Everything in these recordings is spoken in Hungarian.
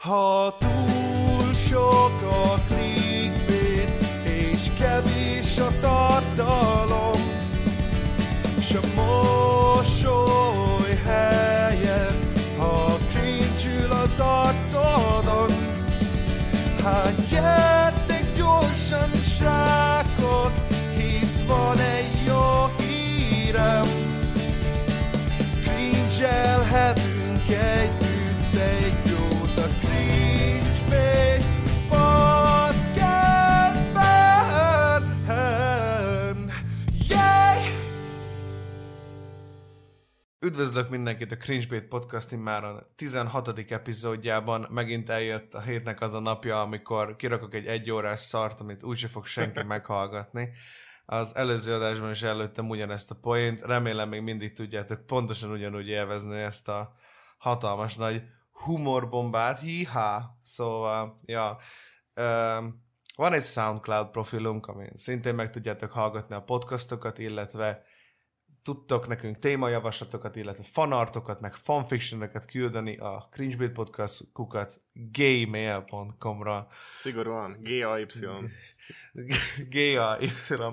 Ha Üdvözlök mindenkit a Cringebait Podcast már a 16. epizódjában. Megint eljött a hétnek az a napja, amikor kirakok egy egyórás szart, amit úgyse fog senki meghallgatni. Az előző adásban is előttem ugyanezt a poént. Remélem még mindig tudjátok pontosan ugyanúgy élvezni ezt a hatalmas nagy humorbombát. Híhá! Szóval, ja. Um, van egy SoundCloud profilunk, amin szintén meg tudjátok hallgatni a podcastokat, illetve tudtok nekünk témajavaslatokat, illetve fanartokat, meg fanfictionokat küldeni a cringebait podcast kukac gmail.com-ra Szigorúan, GAY.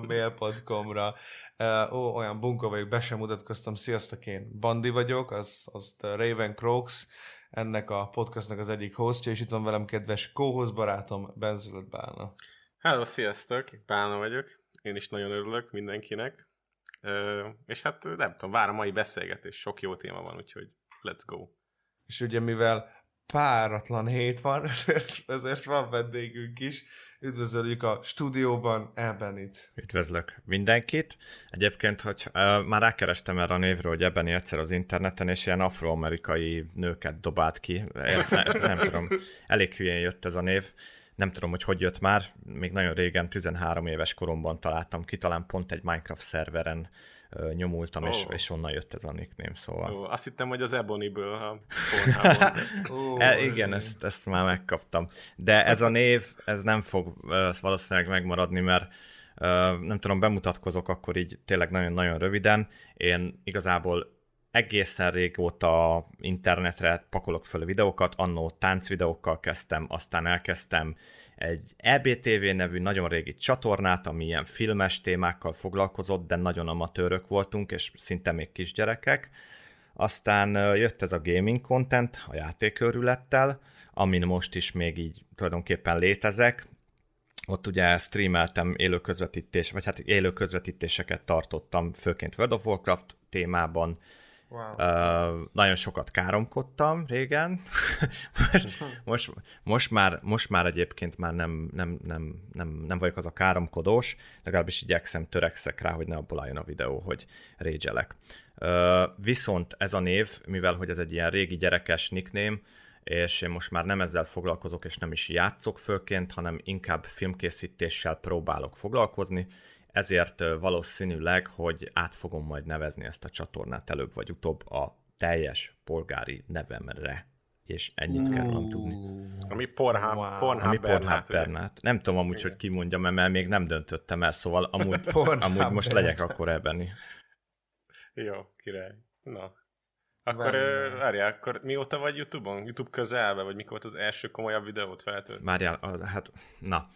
gmail.com-ra uh, Ó, olyan bunkó vagyok, be sem mutatkoztam. Sziasztok, én Bandi vagyok, az, az a Raven Croaks, ennek a podcastnak az egyik hostja, és itt van velem kedves co barátom, Benzülött Bálna. Hello, sziasztok, Bálna vagyok. Én is nagyon örülök mindenkinek. És hát nem tudom, várom a mai beszélgetés. Sok jó téma van, úgyhogy let's go. És ugye mivel páratlan hét van, ezért, ezért van vendégünk is. Üdvözöljük a stúdióban Elbenit. Üdvözlök mindenkit. Egyébként, hogy uh, már rákerestem erre a névről, hogy ebben egyszer az interneten, és ilyen afroamerikai nőket dobált ki. Nem, nem tudom, elég hülyén jött ez a név. Nem tudom, hogy hogy jött már. Még nagyon régen, 13 éves koromban találtam ki, talán pont egy Minecraft szerveren uh, nyomultam, oh. és, és onnan jött ez a nickname, szóval. Ó, azt hittem, hogy az Ebony-ből a. Ó, E, igen, ezt, ezt már megkaptam. De ez a név, ez nem fog uh, valószínűleg megmaradni, mert uh, nem tudom, bemutatkozok akkor így tényleg nagyon-nagyon röviden. Én igazából egészen régóta internetre pakolok föl videókat, annó táncvideókkal kezdtem, aztán elkezdtem egy EBTV nevű nagyon régi csatornát, ami ilyen filmes témákkal foglalkozott, de nagyon amatőrök voltunk, és szinte még kisgyerekek. Aztán jött ez a gaming content a játékörülettel, amin most is még így tulajdonképpen létezek. Ott ugye streameltem élő közvetítés, vagy hát élő közvetítéseket tartottam, főként World of Warcraft témában, Wow. Uh, nagyon sokat káromkodtam régen. most, most, most, már, most már egyébként már nem, nem, nem, nem, nem vagyok az a káromkodós, legalábbis igyekszem, törekszek rá, hogy ne abból álljon a videó, hogy régyelek. Uh, viszont ez a név, mivel hogy ez egy ilyen régi gyerekes nickname, és én most már nem ezzel foglalkozok, és nem is játszok főként, hanem inkább filmkészítéssel próbálok foglalkozni, ezért valószínűleg, hogy át fogom majd nevezni ezt a csatornát előbb vagy utóbb a teljes polgári nevemre. És ennyit kell rólam tudni. Ami Pornhub, Wow. Pornhub, Ami Pornhub Bernát. Nem tudom amúgy, hogy ki mondja, mert még nem döntöttem el, szóval amúgy, amúgy most legyek akkor ebben. Jó, király. Na. Akkor, várjál, akkor mióta vagy Youtube-on? Youtube közelbe, vagy mikor volt az első komolyabb videót feltölt? Várjál, a- hát, na.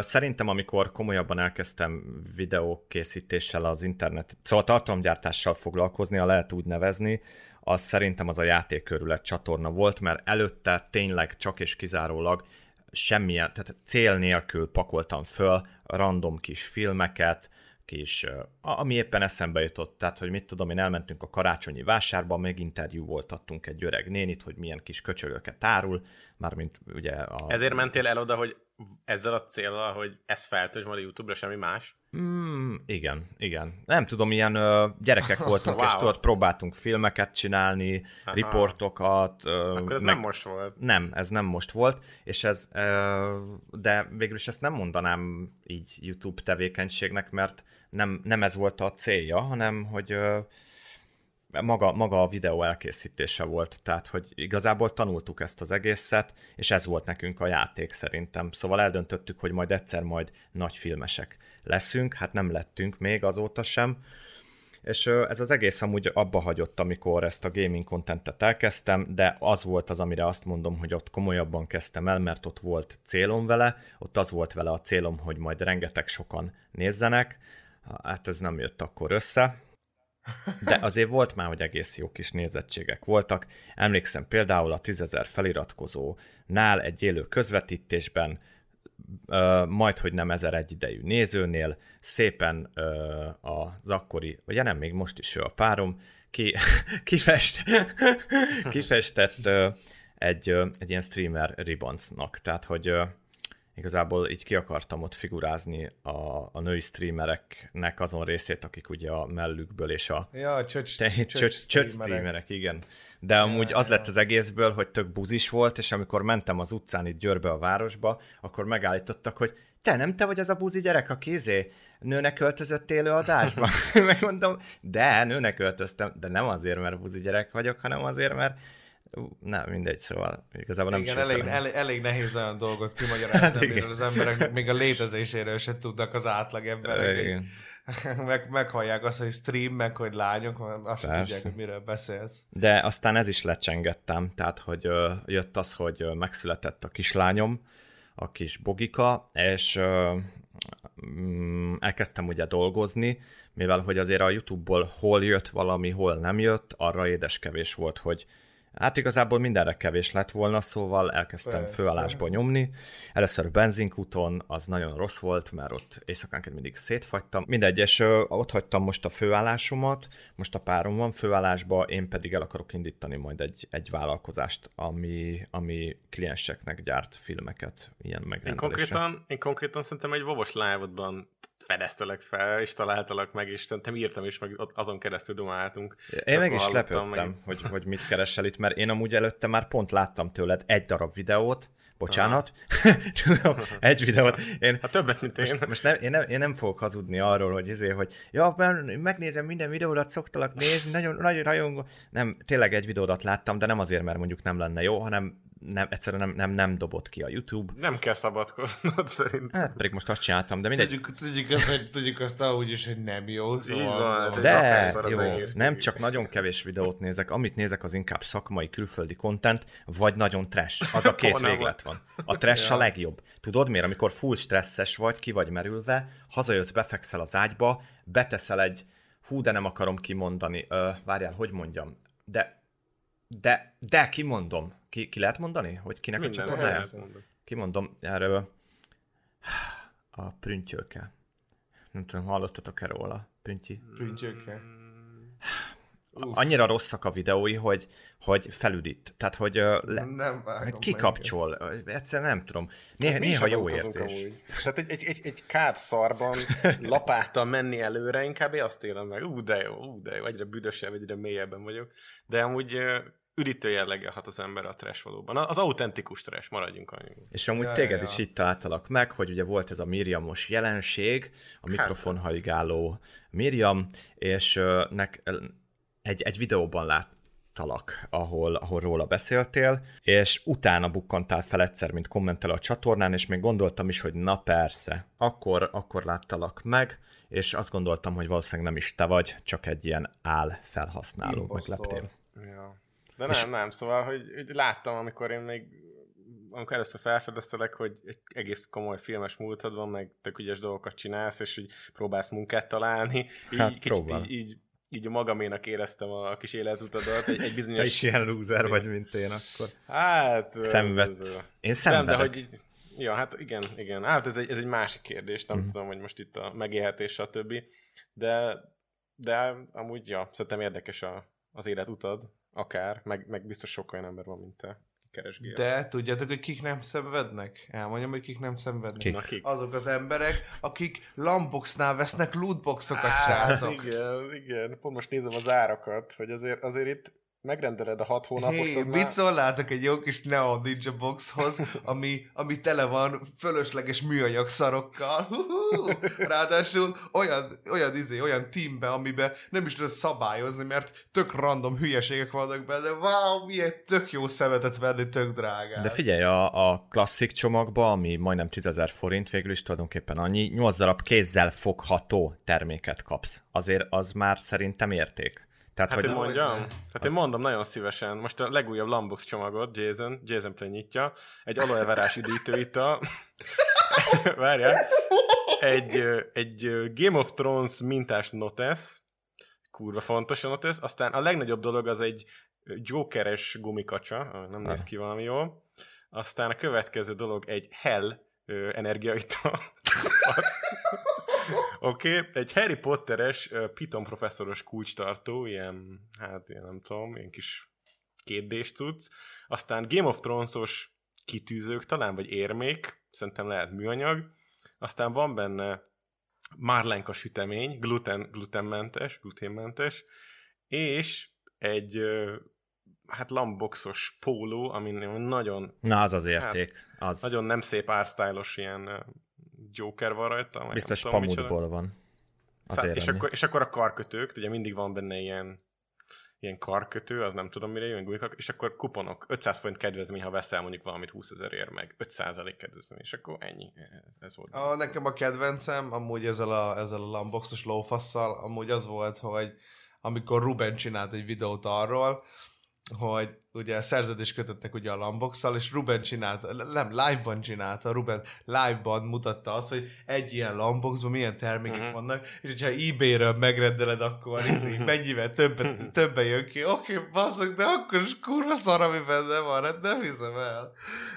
Szerintem, amikor komolyabban elkezdtem videók készítéssel az internet, szóval tartalomgyártással foglalkozni, ha lehet úgy nevezni, az szerintem az a játékkörület csatorna volt, mert előtte tényleg csak és kizárólag semmilyen, tehát cél nélkül pakoltam föl random kis filmeket, ö, ami éppen eszembe jutott, tehát, hogy mit tudom én, elmentünk a karácsonyi vásárba, még interjú voltattunk egy öreg nénit, hogy milyen kis köcsögöket árul, mármint ugye a... Ezért mentél el oda, hogy ezzel a célral, hogy ez feltölt majd a YouTube-ra, semmi más? Mm, igen, igen. Nem tudom, ilyen ö, gyerekek voltunk, wow. és tudod, próbáltunk filmeket csinálni, Aha. riportokat. Ö, Akkor ez meg- nem most volt. Nem, ez nem most volt, és ez, ö, de végül is ezt nem mondanám így YouTube tevékenységnek, mert nem, nem ez volt a célja, hanem hogy ö, maga, maga a videó elkészítése volt, tehát hogy igazából tanultuk ezt az egészet, és ez volt nekünk a játék szerintem. Szóval eldöntöttük, hogy majd egyszer majd nagy filmesek leszünk, hát nem lettünk még azóta sem, és ez az egész amúgy abba hagyott, amikor ezt a gaming contentet elkezdtem, de az volt az, amire azt mondom, hogy ott komolyabban kezdtem el, mert ott volt célom vele, ott az volt vele a célom, hogy majd rengeteg sokan nézzenek, hát ez nem jött akkor össze, de azért volt már, hogy egész jó kis nézettségek voltak. Emlékszem például a 10.000 feliratkozónál egy élő közvetítésben uh, majd, hogy nem ezer egy idejű nézőnél, szépen uh, az akkori, vagy nem, még most is ő a párom, ki, kifest, kifestett uh, egy, egy ilyen streamer ribbonsnak, tehát hogy igazából így ki akartam ott figurázni a, a női streamereknek azon részét, akik ugye a mellükből és a ja, csöcs, te, csöcs, csöcs, csöcs streamerek, igen. De ja, amúgy az ja. lett az egészből, hogy tök buzis volt, és amikor mentem az utcán itt Győrbe a városba, akkor megállítottak, hogy te nem te vagy az a buzi gyerek, a kézé nőnek öltözött élő adásban? Megmondom, de nőnek öltöztem, de nem azért, mert buzi gyerek vagyok, hanem azért, mert nem, mindegy, szóval igazából nem Igen, elég, elég, elég, nehéz olyan dolgot kimagyarázni, hát, az emberek még a létezéséről se tudnak az átlag emberek. Igen. Meg, meghallják azt, hogy stream, meg hogy lányok, azt sem tudják, hogy miről beszélsz. De aztán ez is lecsengettem, tehát hogy ö, jött az, hogy megszületett a kislányom, a kis Bogika, és ö, mm, elkezdtem ugye dolgozni, mivel hogy azért a YouTube-ból hol jött valami, hol nem jött, arra édeskevés volt, hogy Hát igazából mindenre kevés lett volna, szóval elkezdtem Persze. főállásba nyomni. Először benzinkúton, az nagyon rossz volt, mert ott éjszakánként mindig szétfagytam. Mindegy, és ott hagytam most a főállásomat, most a párom van főállásba, én pedig el akarok indítani majd egy, egy vállalkozást, ami, ami klienseknek gyárt filmeket, ilyen megrendelése. Én konkrétan, én konkrétan szerintem egy vovos live fedeztelek fel, és találtalak meg, és szerintem írtam is, meg azon keresztül domáltunk. Én meg is lepődtem, meg... hogy, hogy mit keresel itt, mert én amúgy előtte már pont láttam tőled egy darab videót, bocsánat, egy videót. Én, ha többet, mint én. Most, most nem, én, nem, én nem fogok hazudni arról, hogy ezért, hogy ja, megnézem minden videódat, szoktalak nézni, nagyon, nagyon rajongó. Nem, tényleg egy videódat láttam, de nem azért, mert mondjuk nem lenne jó, hanem nem, egyszerűen nem, nem, nem dobott ki a YouTube. Nem kell szabadkoznod szerintem. Hát pedig most azt csináltam, de mindegy. Tudjuk, tudjuk, azt, hogy, tudjuk azt ahogy is, hogy nem jó, szóval... Van, de jó, nem csak nagyon kevés videót nézek, amit nézek az inkább szakmai külföldi content, vagy nagyon trash. Az a két véglet van. A trash ja. a legjobb. Tudod miért? Amikor full stresszes vagy, ki vagy merülve, hazajössz, befekszel az ágyba, beteszel egy, hú, de nem akarom kimondani, ö, várjál, hogy mondjam, de de, de kimondom. Ki, ki lehet mondani, hogy kinek Minden a csatornája? Kimondom erről a prüntjöke. Nem tudom, hallottatok-e róla? Prüntyi? Prüntjöke. Uf. Annyira rosszak a videói, hogy, hogy felüdít. Tehát, hogy le, nem hát kikapcsol. Egyszerűen nem tudom. Néha, néha jó érzés. Amúgy. Tehát egy, egy, egy, egy kárt szarban lapáttal menni előre, inkább én azt élem meg. Ú, de jó, ú, de jó. Egyre büdösebb, egyre mélyebben vagyok. De amúgy üdítő jelleggel hat az ember a trash valóban. Az autentikus trash, maradjunk annyi. És amúgy ja, téged ja, is itt találtalak meg, hogy ugye volt ez a Miriamos jelenség, a hát mikrofonhajgáló Miriam, és nek, egy, egy videóban láttalak, ahol, ahol róla beszéltél, és utána bukkantál fel egyszer, mint kommentel a csatornán, és még gondoltam is, hogy na persze, akkor, akkor láttalak meg, és azt gondoltam, hogy valószínűleg nem is te vagy, csak egy ilyen áll felhasználó, megleptél. Ja. De nem, és... nem, szóval, hogy, hogy láttam, amikor én még amikor először felfedeztelek, hogy egy egész komoly filmes múltad van, meg tök ügyes dolgokat csinálsz, és hogy próbálsz munkát találni, így, hát, kicsit így, így, így a magaménak éreztem a kis életutadat. Egy, egy bizonyos... Te is ilyen lúzer vagy, mint én akkor. Hát... Szenved. Én szenvedek. Nem, de hogy így, ja, hát igen, igen. Hát ez egy, ez egy másik kérdés, nem mm. tudom, hogy most itt a megélhetés, stb. De, de amúgy, ja, szerintem érdekes a, az életutad, akár, meg, meg biztos sok olyan ember van, mint te keresgél. De tudjátok, hogy kik nem szenvednek? Elmondjam, hogy kik nem szenvednek. Kik? Na, kik? Azok az emberek, akik Lamboxnál vesznek lootboxokat, srácok. Igen, igen. Pont most nézem az árakat, hogy azért, azért itt megrendeled a hat hónapot, Hé, az mit már... szólnátok egy jó kis Neon Ninja Boxhoz, ami, ami tele van fölösleges műanyag szarokkal. Hú-hú. Ráadásul olyan, olyan, izé, olyan teambe, amiben nem is tudod szabályozni, mert tök random hülyeségek vannak benne. Wow, milyen tök jó szemetet venni, tök drágán. De figyelj, a, a klasszik csomagba, ami majdnem 10 ezer forint, végül is tulajdonképpen annyi, 8 darab kézzel fogható terméket kapsz. Azért az már szerintem érték. Tehát, Hát hogy én mondjam? Hogyne. Hát én mondom nagyon szívesen. Most a legújabb Lambox csomagot Jason, Jason Play nyitja. Egy aloe verás üdítő itt a... Várjál. Egy, egy Game of Thrones mintás notes. Kurva fontos a notes. Aztán a legnagyobb dolog az egy Jokeres gumikacsa, nem néz ki valami jól. Aztán a következő dolog egy Hell ö, energiaital. Oké, okay. egy Harry Potteres Piton professzoros kulcstartó, ilyen, hát ilyen nem tudom, ilyen kis kétdés cucc. Aztán Game of Thrones-os kitűzők talán, vagy érmék, szerintem lehet műanyag. Aztán van benne márlenka sütemény, gluten, glutenmentes, gluténmentes, és egy hát lamboxos póló, ami nagyon, Na, az az érték. Az. nagyon nem szép ársztájlos ilyen Joker van rajta. meg Biztos tudom, micsoda. pamutból van. Azért és, akkor, és akkor a karkötők, ugye mindig van benne ilyen ilyen karkötő, az nem tudom mire jön, gumikak, és akkor kuponok, 500 forint kedvezmény, ha veszel mondjuk valamit 20 ezerért meg, 5% kedvezmény, és akkor ennyi, ez volt. A, nekem a kedvencem, amúgy ezzel a, ezzel a lamboxos lófasszal, amúgy az volt, hogy amikor Ruben csinált egy videót arról, hogy ugye szerződést kötöttek ugye a Lamboxal, és Ruben csinált, nem, live-ban csinálta, Ruben live-ban mutatta azt, hogy egy ilyen Lamboxban milyen termékek uh-huh. vannak, és hogyha eBay-ről megrendeled, akkor izé, mennyivel többet, többen jön ki. Oké, okay, bazzok, de akkor is kurva szar, ami benne van, hát nem hiszem el.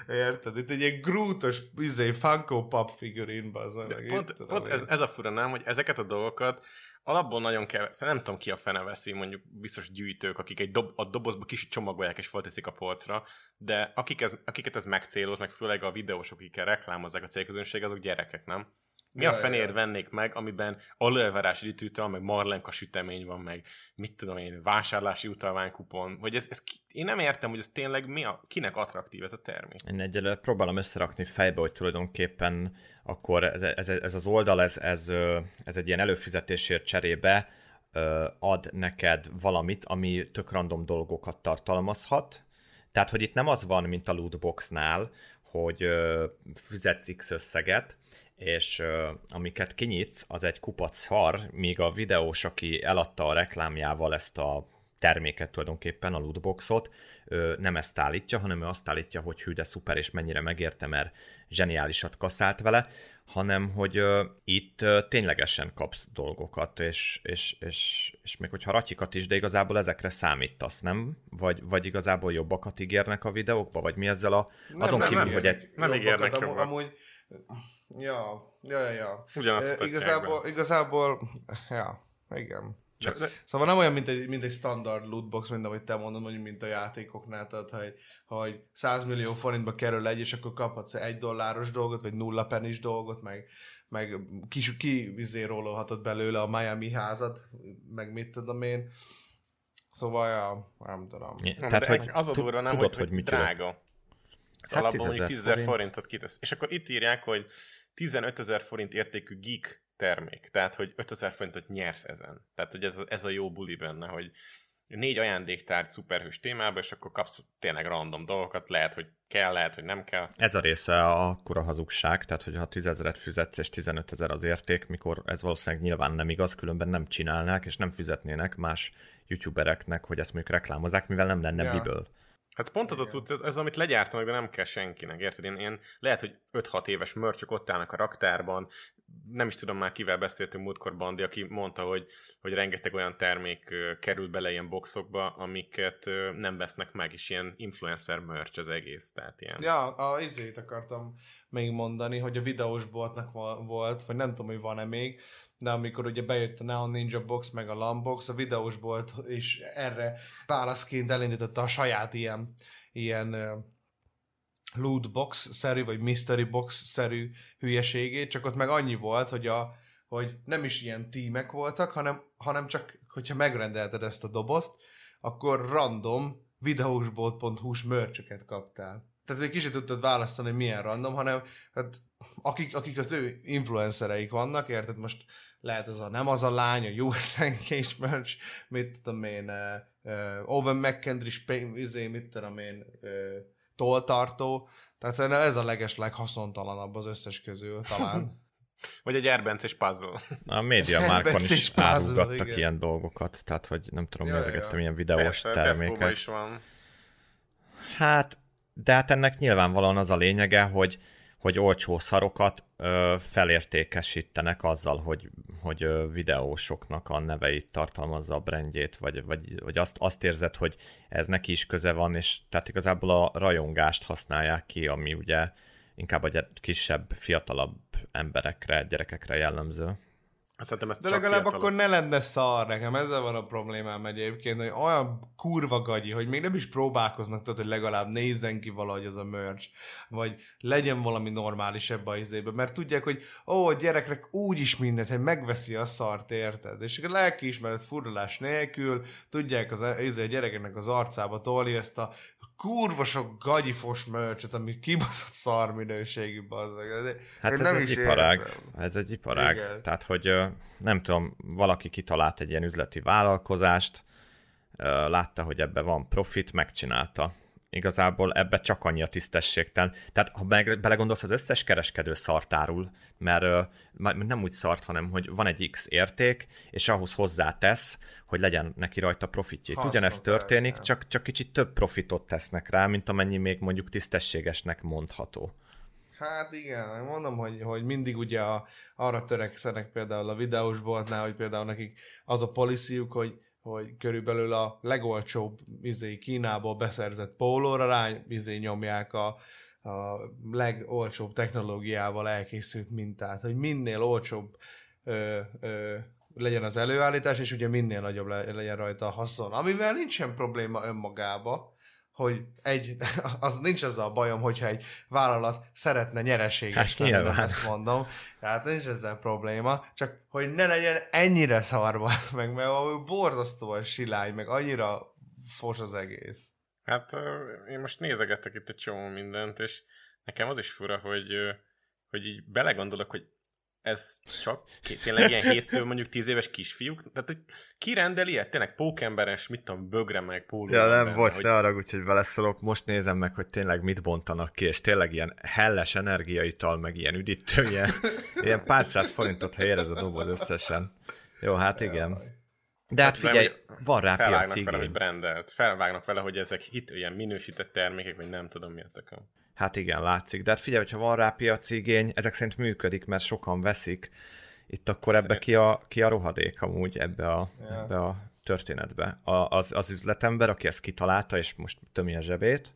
Érted? Itt egy ilyen grútos, izé, Funko Pop figurin, bazzok. Pont, pont ez, ez a fura, nem, hogy ezeket a dolgokat alapból nagyon kevés, nem tudom ki a fene veszi, mondjuk biztos gyűjtők, akik egy dob, a dobozba kicsit csomagolják és felteszik a polcra, de akik ez, akiket ez megcéloz, meg főleg a videósok, akikkel reklámozzák a célközönség, azok gyerekek, nem? Mi a ja, fenér ja. vennék meg, amiben alőverás üdítőtel, meg marlenka sütemény van, meg mit tudom én, vásárlási utalványkupon, vagy ez, ez ki, én nem értem, hogy ez tényleg mi a, kinek attraktív ez a termék. Én egyelőre próbálom összerakni fejbe, hogy tulajdonképpen akkor ez, ez, ez az oldal, ez, ez, ez egy ilyen előfizetésért cserébe ad neked valamit, ami tök random dolgokat tartalmazhat. Tehát, hogy itt nem az van, mint a lootboxnál, hogy ö, fizetsz X összeget, és ö, amiket kinyitsz, az egy kupac szar, míg a videós, aki eladta a reklámjával ezt a terméket tulajdonképpen, a lootboxot, ö, nem ezt állítja, hanem ő azt állítja, hogy hű, de szuper, és mennyire megérte, mert zseniálisat kaszált vele, hanem hogy ö, itt ö, ténylegesen kapsz dolgokat, és, és, és, és még hogyha ratyikat is, de igazából ezekre számítasz, nem? Vagy, vagy igazából jobbakat ígérnek a videókba, vagy mi ezzel a... azon nem, kívül, nem. hogy egy... Nem ígérnek amúgy, jobbat. amúgy, ja, ja, ja, ja. Ugyanazt E, igazából, igazából, ja, igen. Csak, de, Szóval nem olyan, mint egy, mint egy standard lootbox, mint ahogy te mondod, mondjuk, mint a játékoknál, tehát, hogy, hogy 100 millió forintba kerül egy, és akkor kaphatsz egy dolláros dolgot, vagy nulla penis dolgot, meg, meg ki, ki vizérólhatod belőle a Miami házat, meg mit tudom én. Szóval, ja, nem tudom. Ja, Tehát, de hogy az a durva, nem, tudod, hogy, hogy hogy micsoda. drága. Hát 10 mondjuk 10 ezer ezer forint. forintot kitesz. És akkor itt írják, hogy 15 ezer forint értékű geek termék. Tehát, hogy 5 ezer forintot nyersz ezen. Tehát, hogy ez, ez a jó buli benne, hogy négy ajándéktárgy szuperhős témába, és akkor kapsz tényleg random dolgokat, lehet, hogy kell, lehet, hogy nem kell. Ez a része a akkora hazugság, tehát hogyha 10 ezeret fizetsz és 15 ezer az érték, mikor ez valószínűleg nyilván nem igaz, különben nem csinálnák, és nem fizetnének más youtubereknek, hogy ezt mondjuk reklámozzák, mivel nem lenne ja. miből. Hát pont az a cucc, ez, ez, amit legyártanak, de nem kell senkinek, érted? Én, én lehet, hogy 5-6 éves mörcsök ott állnak a raktárban, nem is tudom már kivel beszéltünk múltkor Bandi, aki mondta, hogy, hogy rengeteg olyan termék kerül bele ilyen boxokba, amiket nem vesznek meg, és ilyen influencer merch az egész, tehát ilyen. Ja, a izét akartam még mondani, hogy a videós boltnak vo- volt, vagy nem tudom, hogy van-e még, de amikor ugye bejött a Neon Ninja Box meg a Lambox, a videós bolt is erre válaszként elindította a saját ilyen, ilyen loot box-szerű, vagy mystery box-szerű hülyeségét, csak ott meg annyi volt, hogy, a, hogy nem is ilyen tímek voltak, hanem, hanem csak, hogyha megrendelted ezt a dobozt, akkor random videósbolt.hu-s mörcsöket kaptál. Tehát még kicsit tudtad választani, hogy milyen random, hanem hát, akik, akik az ő influencereik vannak, érted? Most lehet az a nem az a lány, a USNK merch, mit tudom én, uh, uh, Owen McKendry, izé, mit tudom én, uh, toltartó. Tehát szerintem ez a leges leghaszontalanabb az összes közül talán. Vagy egy erbences puzzle. A média márkon is árulgattak ilyen dolgokat, tehát hogy nem tudom, ja, ja. ilyen videós Persze, terméket. is van. Hát, de hát ennek nyilvánvalóan az a lényege, hogy hogy olcsó szarokat ö, felértékesítenek azzal, hogy, hogy ö, videósoknak a neveit tartalmazza a brandjét, vagy, vagy, vagy azt, azt érzed, hogy ez neki is köze van, és tehát igazából a rajongást használják ki, ami ugye inkább a kisebb, fiatalabb emberekre, gyerekekre jellemző. Szerintem ez De legalább fiatalok. akkor ne lenne szar, nekem ezzel van a problémám egyébként, hogy olyan kurva gagyi, hogy még nem is próbálkoznak, tudod, hogy legalább nézzen ki valahogy az a merch, vagy legyen valami normális ebbe a izébe, mert tudják, hogy ó, a gyereknek úgy is mindent, hogy megveszi a szart, érted? És a lelkiismeret furdalás nélkül tudják az, izé, a gyerekeknek az arcába tolni ezt a kurva sok gagyifos mörcsöt, ami kibaszott szar minőségű bazdag. Hát ez nem egy is iparág. Ez egy iparág. Igen. Tehát, hogy nem tudom, valaki kitalált egy ilyen üzleti vállalkozást, látta, hogy ebbe van profit, megcsinálta igazából ebbe csak annyi a tisztességtelen. Tehát ha belegondolsz, az összes kereskedő szartárul, mert uh, nem úgy szart, hanem hogy van egy X érték, és ahhoz hozzátesz, hogy legyen neki rajta profitja. Itt ugyanezt történik, csak, csak kicsit több profitot tesznek rá, mint amennyi még mondjuk tisztességesnek mondható. Hát igen, mondom, hogy, hogy mindig ugye a, arra törekszenek például a videós boltnál, hogy például nekik az a policyjuk, hogy hogy körülbelül a legolcsóbb izé, Kínából beszerzett pólóra rá izé, nyomják a, a legolcsóbb technológiával elkészült mintát, hogy minél olcsóbb ö, ö, legyen az előállítás, és ugye minél nagyobb legyen rajta a haszon. Amivel nincsen probléma önmagába, hogy egy, az nincs az a bajom, hogyha egy vállalat szeretne nyereséges hát, lenni, ezt mondom. Tehát nincs ezzel probléma, csak hogy ne legyen ennyire szarba meg, mert borzasztóan silány, meg annyira fos az egész. Hát én most nézegettek itt egy csomó mindent, és nekem az is fura, hogy, hogy így belegondolok, hogy ez csak tényleg ilyen héttől mondjuk tíz éves kisfiúk? Tehát, hogy ki rendel ilyet? Tényleg pókemberes, mit tudom, bögre meg, póló. Ja, nem, bocs, hogy... ne arra, hogy beleszólok. Most nézem meg, hogy tényleg mit bontanak ki, és tényleg ilyen helles energiaital, meg ilyen üdítő, ilyen, ilyen pár száz forintot helyez ez a doboz összesen. Jó, hát igen. De hát figyelj, van rá piaci vele, hogy brandelt. Felvágnak vele, hogy ezek hit, ilyen minősített termékek, vagy nem tudom mi a Hát igen, látszik. De hát figyelj, hogyha van rá piaci igény, ezek szerint működik, mert sokan veszik. Itt akkor ebbe ki a, ki a rohadék amúgy ebbe a, yeah. ebbe a történetbe. A, az, az üzletember, aki ezt kitalálta, és most tömi a zsebét,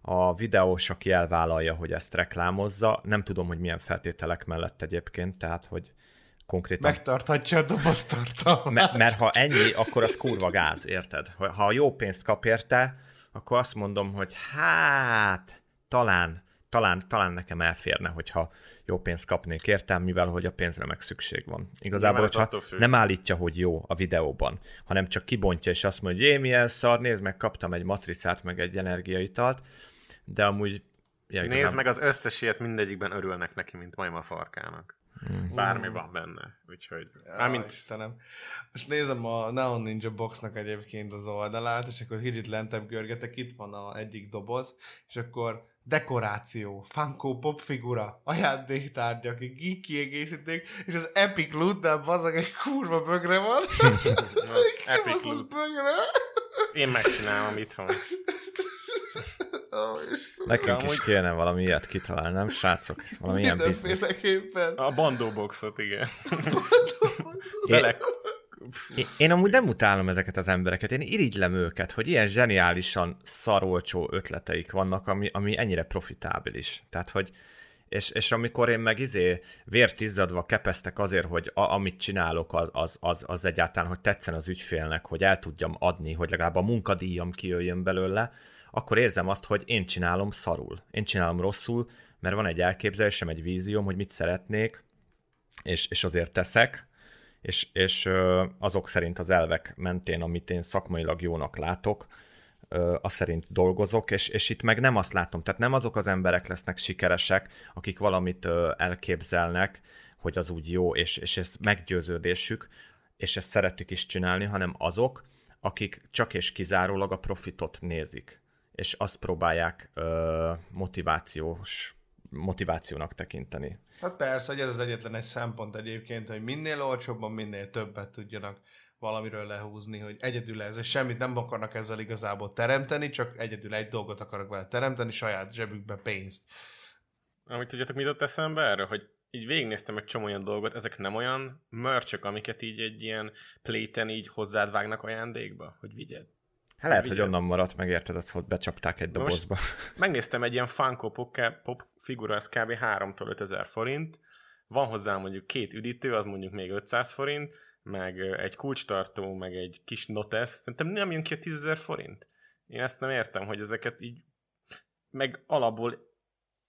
a videós, aki elvállalja, hogy ezt reklámozza, nem tudom, hogy milyen feltételek mellett egyébként, tehát, hogy konkrétan... Megtarthatja a doboztartalmát. Mert, mert ha ennyi, akkor az kurva gáz, érted? Ha jó pénzt kap érte, akkor azt mondom, hogy hát talán, talán, talán nekem elférne, hogyha jó pénzt kapnék értem, mivel hogy a pénzre meg szükség van. Igazából, hogyha nem állítja, hogy jó a videóban, hanem csak kibontja, és azt mondja, hogy milyen szar, nézd meg, kaptam egy matricát, meg egy energiaitalt, de amúgy... Ja, Nézd nem... meg az összes ilyet, mindegyikben örülnek neki, mint majma a farkának. Mm. Bármi van benne, úgyhogy... Ja, Mármint... Istenem. Most nézem a Neon Ninja Boxnak egyébként az oldalát, és akkor kicsit lentebb görgetek, itt van a egyik doboz, és akkor dekoráció, Funko pop figura, ajándéktárgyak, geek kiegészíték, és az Epic Loot-nál bazag egy kurva bögre van. Epic Loot. Bögre? én megcsinálom itthon. Oh, Nekünk is amúgy... kéne valami ilyet kitalálni, nem srácok? Valami ilyen biznisz. A bandóboxot, igen. Én, én amúgy nem utálom ezeket az embereket, én irigylem őket, hogy ilyen zseniálisan szarolcsó ötleteik vannak, ami, ami ennyire profitábilis. Tehát, hogy és, és amikor én meg izé vért izzadva kepeztek azért, hogy a, amit csinálok, az, az, az, az egyáltalán, hogy tetszen az ügyfélnek, hogy el tudjam adni, hogy legalább a munkadíjam kijöjjön belőle, akkor érzem azt, hogy én csinálom szarul. Én csinálom rosszul, mert van egy elképzelésem, egy vízióm, hogy mit szeretnék, és, és azért teszek, és, és azok szerint az elvek mentén, amit én szakmailag jónak látok, az szerint dolgozok, és, és itt meg nem azt látom, tehát nem azok az emberek lesznek sikeresek, akik valamit elképzelnek, hogy az úgy jó, és, és ez meggyőződésük, és ezt szeretik is csinálni, hanem azok, akik csak és kizárólag a profitot nézik, és azt próbálják ö, motivációs motivációnak tekinteni. Hát persze, hogy ez az egyetlen egy szempont egyébként, hogy minél olcsóbban, minél többet tudjanak valamiről lehúzni, hogy egyedül ez, és semmit nem akarnak ezzel igazából teremteni, csak egyedül egy dolgot akarnak vele teremteni, saját zsebükbe pénzt. Amit tudjátok, mit ott eszembe erről, hogy így végignéztem egy csomó olyan dolgot, ezek nem olyan mörcsök, amiket így egy ilyen pléten így hozzád vágnak ajándékba, hogy vigyed. Hát lehet, hogy onnan maradt, megérted, azt, hogy becsapták egy dobozba. Most megnéztem egy ilyen Funko Pop, pop figura, ez kb. 3-tól 5000 forint, van hozzá mondjuk két üdítő, az mondjuk még 500 forint, meg egy kulcstartó, meg egy kis notes, szerintem nem jön ki a 10.000 forint. Én ezt nem értem, hogy ezeket így, meg alapból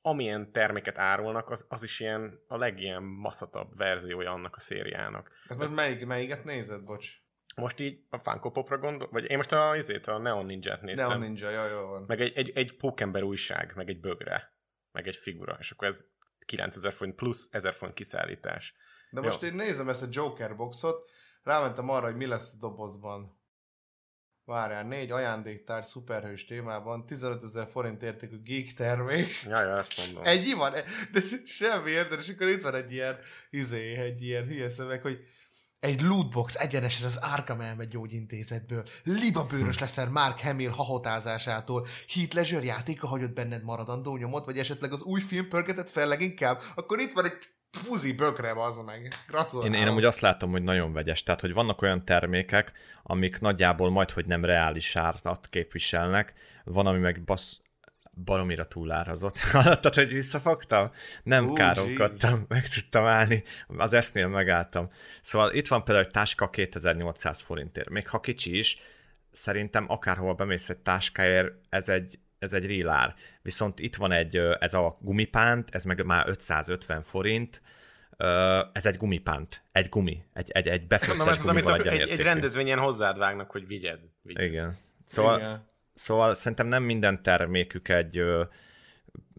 amilyen terméket árulnak, az, az is ilyen a legilyen maszatabb verziója annak a szériának. Hát most melyik, melyiket nézed, bocs? Most így a Funko Popra gondol, vagy én most a, azért, a Neon Ninja-t néztem. Neon Ninja, jó, jó van. Meg egy, egy, egy Pókember újság, meg egy bögre, meg egy figura, és akkor ez 9000 forint plusz 1000 forint kiszállítás. De most Jó. én nézem ezt a Joker boxot, rámentem arra, hogy mi lesz a dobozban. Várjál, négy ajándéktár szuperhős témában, 15 ezer forint értékű geek termék. Ja, ja, ezt mondom. Egy van, de semmi érted, és akkor itt van egy ilyen, izé, egy ilyen hülye szöveg, hogy egy lootbox egyenesen az Arkham elme gyógyintézetből. Libabőrös hm. leszel Mark Hamill hahotázásától. Heath Ledger játéka hagyott benned maradandó nyomot, vagy esetleg az új film pörgetett fel leginkább? Akkor itt van egy puzi bökre az meg. Gratulálok. Én, én amúgy azt látom, hogy nagyon vegyes. Tehát, hogy vannak olyan termékek, amik nagyjából majd, hogy nem reális árat képviselnek. Van, ami meg basz, baromira túlárazott. Hallottad, hogy visszafogtam? Nem uh, káromkodtam, meg tudtam állni. Az esznél megálltam. Szóval itt van például egy táska 2800 forintért. Még ha kicsi is, szerintem akárhol bemész egy táskáért, ez egy ez egy real ár. Viszont itt van egy, ez a gumipánt, ez meg már 550 forint, ez egy gumipánt, egy gumi, egy, egy, egy befektetés ez az, amit egy, egy rendezvényen hozzád vágnak, hogy vigyed. vigyed. Igen. Szóval, Igen. Szóval szerintem nem minden termékük egy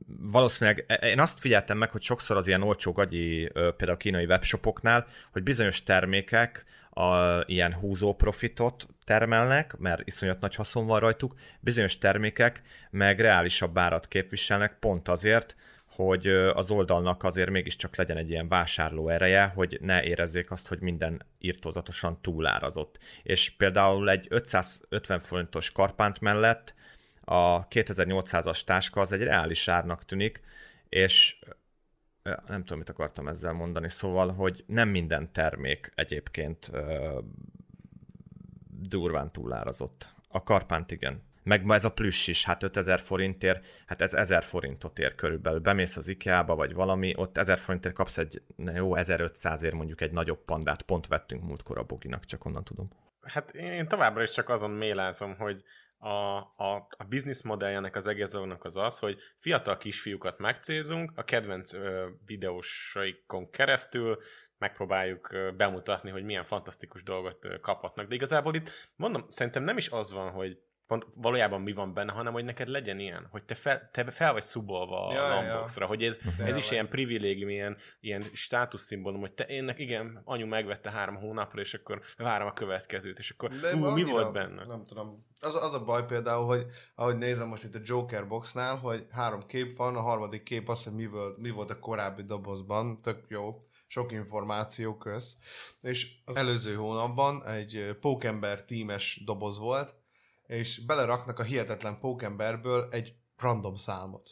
valószínűleg, e, én azt figyeltem meg, hogy sokszor az ilyen olcsó gagyi, például kínai webshopoknál, hogy bizonyos termékek a, ilyen húzó profitot termelnek, mert iszonyat nagy haszon van rajtuk, bizonyos termékek meg reálisabb árat képviselnek pont azért, hogy az oldalnak azért mégiscsak legyen egy ilyen vásárló ereje, hogy ne érezzék azt, hogy minden írtózatosan túlárazott. És például egy 550 forintos karpánt mellett a 2800-as táska az egy reális árnak tűnik, és nem tudom, mit akartam ezzel mondani, szóval, hogy nem minden termék egyébként durván túlárazott. A karpánt igen. Meg ez a plüss is, hát 5000 forintért, hát ez 1000 forintot ér körülbelül. Bemész az IKEA-ba, vagy valami, ott 1000 forintért kapsz egy, jó, 1500 ér mondjuk egy nagyobb pandát. Pont vettünk múltkor a Boginak, csak onnan tudom. Hát én továbbra is csak azon mélázom, hogy a, a, a business modelljenek az egész az az, hogy fiatal kisfiúkat megcélzünk, a kedvenc ö, videósaikon keresztül megpróbáljuk ö, bemutatni, hogy milyen fantasztikus dolgot ö, kaphatnak. De igazából itt, mondom, szerintem nem is az van, hogy pont valójában mi van benne, hanem hogy neked legyen ilyen, hogy te fel, te fel vagy szubolva ja, a Lamboxra, ja. hogy ez, ez is ilyen privilégium, ilyen, ilyen státuszszimbólum, hogy te énnek, igen, anyu megvette három hónapra, és akkor várom a következőt, és akkor De ú, mi volt benne? Nem tudom. Az, az a baj például, hogy ahogy nézem most itt a Joker boxnál, hogy három kép van, a harmadik kép az, hogy mi volt, mi volt a korábbi dobozban, tök jó sok információ köz. És az előző hónapban egy Pókember tímes doboz volt, és beleraknak a hihetetlen pókemberből egy random számot.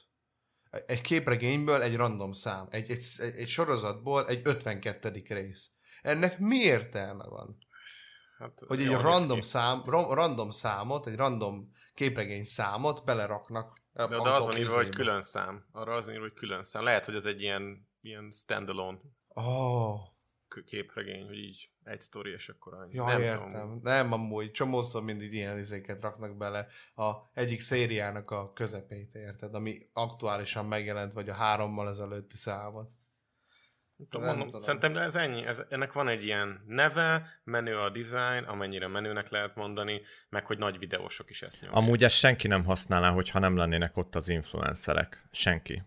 Egy képregényből egy random szám. Egy, egy, egy, sorozatból egy 52. rész. Ennek mi értelme van? Hát, hogy egy random, szám, random számot, egy random képregény számot beleraknak. De, de az van írva, hogy külön szám. Arra az van írva, hogy külön szám. Lehet, hogy ez egy ilyen, ilyen standalone. Oh képregény, hogy így egy sztori, és akkor annyi. Ja, nem értem. Tudom. Nem, amúgy csomószor mindig ilyen izéket raknak bele a egyik szériának a közepét, érted? Ami aktuálisan megjelent, vagy a hárommal ezelőtti számot. Tudom, mondom, tudom. Szerintem ez ennyi. Ez, ennek van egy ilyen neve, menő a design, amennyire menőnek lehet mondani, meg hogy nagy videósok is ezt nyomják. Amúgy ezt senki nem használná, hogyha nem lennének ott az influencerek. Senki.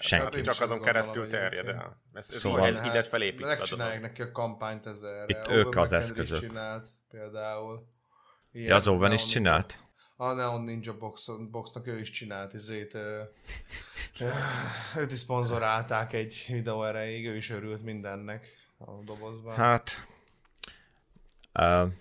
Persze, Senki. Hát csak azon keresztül terjed el. Ez, ez szóval hát, ide felépítve. Megcsinálják neki a kampányt ezzel. Itt ők az eszközök. Csinált, például. Ja, az Owen is csinált? A Neon Ninja Box, Boxnak ő is csinált izét, ö, őt is szponzorálták egy videó erejéig, ő is örült mindennek a dobozban. Hát, uh,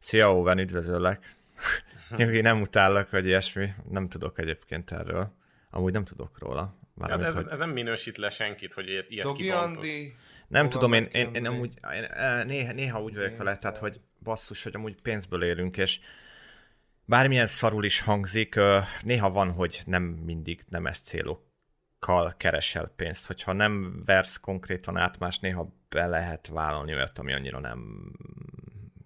szia Owen, üdvözöllek. Én nem utállak, vagy ilyesmi, nem tudok egyébként erről. Amúgy nem tudok róla. Már ja, ez, hogy... ez, nem minősít le senkit, hogy ilyet, ilyet Andi, Nem tudom, én, én, én amúgy én, néha, néha úgy vagyok vele, tehát, hogy basszus, hogy amúgy pénzből élünk, és bármilyen szarul is hangzik, néha van, hogy nem mindig nem ez célokkal keresel pénzt. Hogyha nem versz konkrétan át más, néha be lehet vállalni olyat, ami annyira nem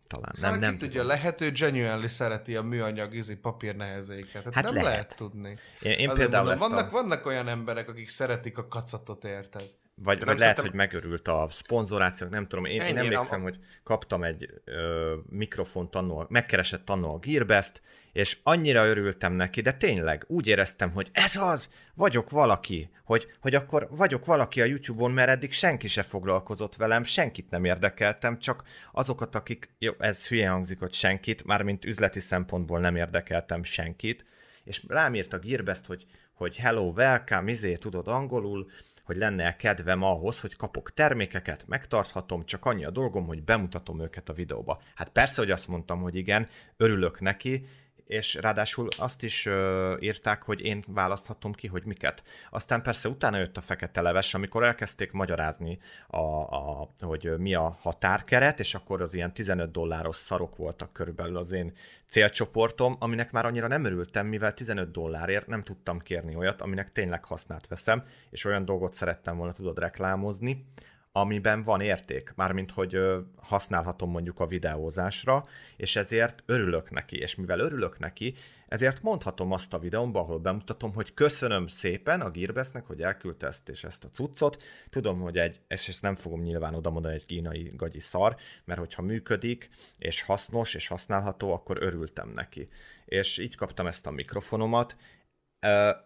talán. Nem, hát nem ki tudja, lehet, hogy genuinely szereti a műanyag izi papír nehezéket. Hát, hát nem lehet. lehet tudni. Én, én például mondom, vannak, a... vannak olyan emberek, akik szeretik a kacatot, érted? Vagy, vagy lehet, hogy megörült a szponzorációk, nem tudom. Én, én emlékszem, a... hogy kaptam egy ö, mikrofont annó, megkeresett annó a Gearbest, és annyira örültem neki, de tényleg úgy éreztem, hogy ez az, vagyok valaki, hogy, hogy akkor vagyok valaki a YouTube-on, mert eddig senki se foglalkozott velem, senkit nem érdekeltem, csak azokat, akik, jó, ez hülye hangzik, hogy senkit, mármint üzleti szempontból nem érdekeltem senkit, és rám írt a Gearbest, hogy, hogy hello, welcome, izé, tudod angolul, hogy lenne kedvem ahhoz, hogy kapok termékeket, megtarthatom, csak annyi a dolgom, hogy bemutatom őket a videóba. Hát persze, hogy azt mondtam, hogy igen, örülök neki, és ráadásul azt is ö, írták, hogy én választhatom ki, hogy miket. Aztán persze utána jött a fekete leves, amikor elkezdték magyarázni, a, a, hogy mi a határkeret, és akkor az ilyen 15 dolláros szarok voltak körülbelül az én célcsoportom, aminek már annyira nem örültem, mivel 15 dollárért nem tudtam kérni olyat, aminek tényleg hasznát veszem, és olyan dolgot szerettem volna tudod reklámozni, amiben van érték, mármint hogy használhatom mondjuk a videózásra, és ezért örülök neki, és mivel örülök neki, ezért mondhatom azt a videómban, ahol bemutatom, hogy köszönöm szépen a Gearbestnek, hogy elküldte ezt és ezt a cuccot, tudom, hogy egy, és ezt nem fogom nyilván oda mondani egy kínai gagyi szar, mert hogyha működik, és hasznos, és használható, akkor örültem neki. És így kaptam ezt a mikrofonomat,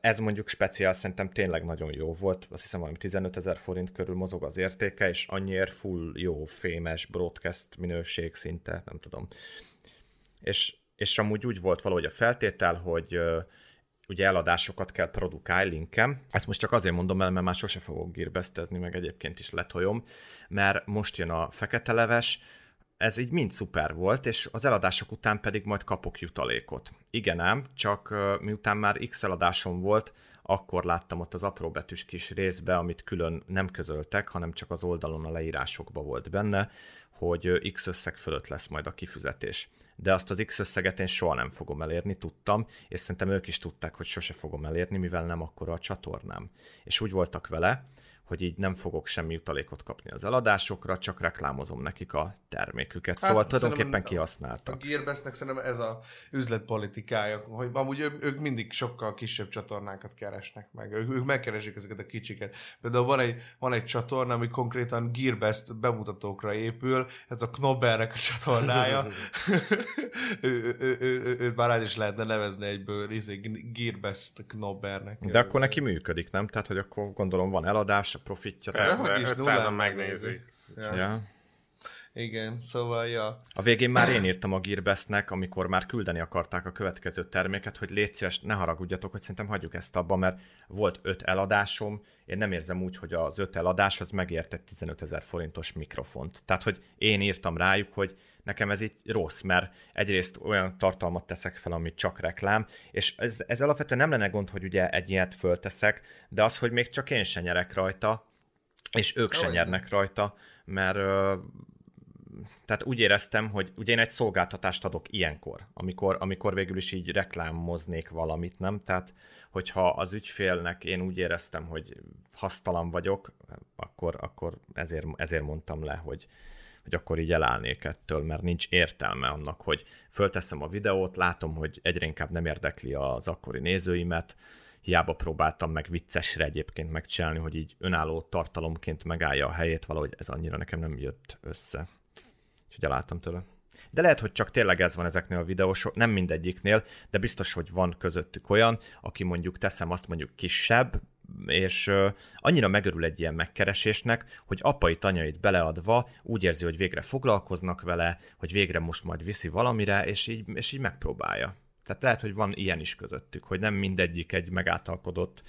ez mondjuk speciál szerintem tényleg nagyon jó volt, azt hiszem valami 15 ezer forint körül mozog az értéke, és annyiért full jó, fémes broadcast minőség szinte, nem tudom. És, és amúgy úgy volt valahogy a feltétel, hogy ugye eladásokat kell produkálni linkem. Ezt most csak azért mondom el, mert már sose fogok gírbesztezni, meg egyébként is letoljom, mert most jön a fekete leves, ez így mind szuper volt, és az eladások után pedig majd kapok jutalékot. Igen ám, csak miután már X eladásom volt, akkor láttam ott az apróbetűs kis részbe, amit külön nem közöltek, hanem csak az oldalon a leírásokba volt benne, hogy X összeg fölött lesz majd a kifizetés. De azt az X összeget én soha nem fogom elérni, tudtam, és szerintem ők is tudták, hogy sose fogom elérni, mivel nem akkora a csatornám. És úgy voltak vele, hogy így nem fogok semmi utalékot kapni az eladásokra, csak reklámozom nekik a terméküket. Hát, szóval tulajdonképpen kihasználtak. A Gearbestnek szerintem ez a üzletpolitikája, hogy amúgy ők, ők mindig sokkal kisebb csatornákat keresnek meg. Ők, ők megkeresik ezeket a kicsiket. Például van egy, van egy csatorna, ami konkrétan Gearbest bemutatókra épül, ez a Knobbernek a csatornája. ő, ő, ő, ő, őt már is lehetne nevezni egyből izé, Gearbest Knobbernek. De akkor neki működik, nem? Tehát, hogy akkor gondolom van eladás, profitja. Persze, 500-an megnézik. Ja. ja. Igen, szóval, ja. A végén már én írtam a Gearbestnek, amikor már küldeni akarták a következő terméket, hogy légy szíves, ne haragudjatok, hogy szerintem hagyjuk ezt abba, mert volt öt eladásom, én nem érzem úgy, hogy az öt eladás az megért egy 15 ezer forintos mikrofont. Tehát, hogy én írtam rájuk, hogy nekem ez így rossz, mert egyrészt olyan tartalmat teszek fel, ami csak reklám, és ez, ez alapvetően nem lenne gond, hogy ugye egy ilyet fölteszek, de az, hogy még csak én se nyerek rajta, és ők se nyernek rajta, mert tehát úgy éreztem, hogy ugye én egy szolgáltatást adok ilyenkor, amikor, amikor végül is így reklámoznék valamit, nem? Tehát, hogyha az ügyfélnek én úgy éreztem, hogy hasztalan vagyok, akkor, akkor ezért, ezért mondtam le, hogy, hogy akkor így elállnék ettől, mert nincs értelme annak, hogy fölteszem a videót, látom, hogy egyre inkább nem érdekli az akkori nézőimet, hiába próbáltam meg viccesre egyébként megcsinálni, hogy így önálló tartalomként megállja a helyét, valahogy ez annyira nekem nem jött össze. Úgyhogy elálltam tőle. De lehet, hogy csak tényleg ez van ezeknél a videósok, nem mindegyiknél, de biztos, hogy van közöttük olyan, aki mondjuk teszem azt mondjuk kisebb, és annyira megörül egy ilyen megkeresésnek, hogy apai tanyait beleadva úgy érzi, hogy végre foglalkoznak vele, hogy végre most majd viszi valamire, és így, és így megpróbálja. Tehát lehet, hogy van ilyen is közöttük, hogy nem mindegyik egy megáltalkodott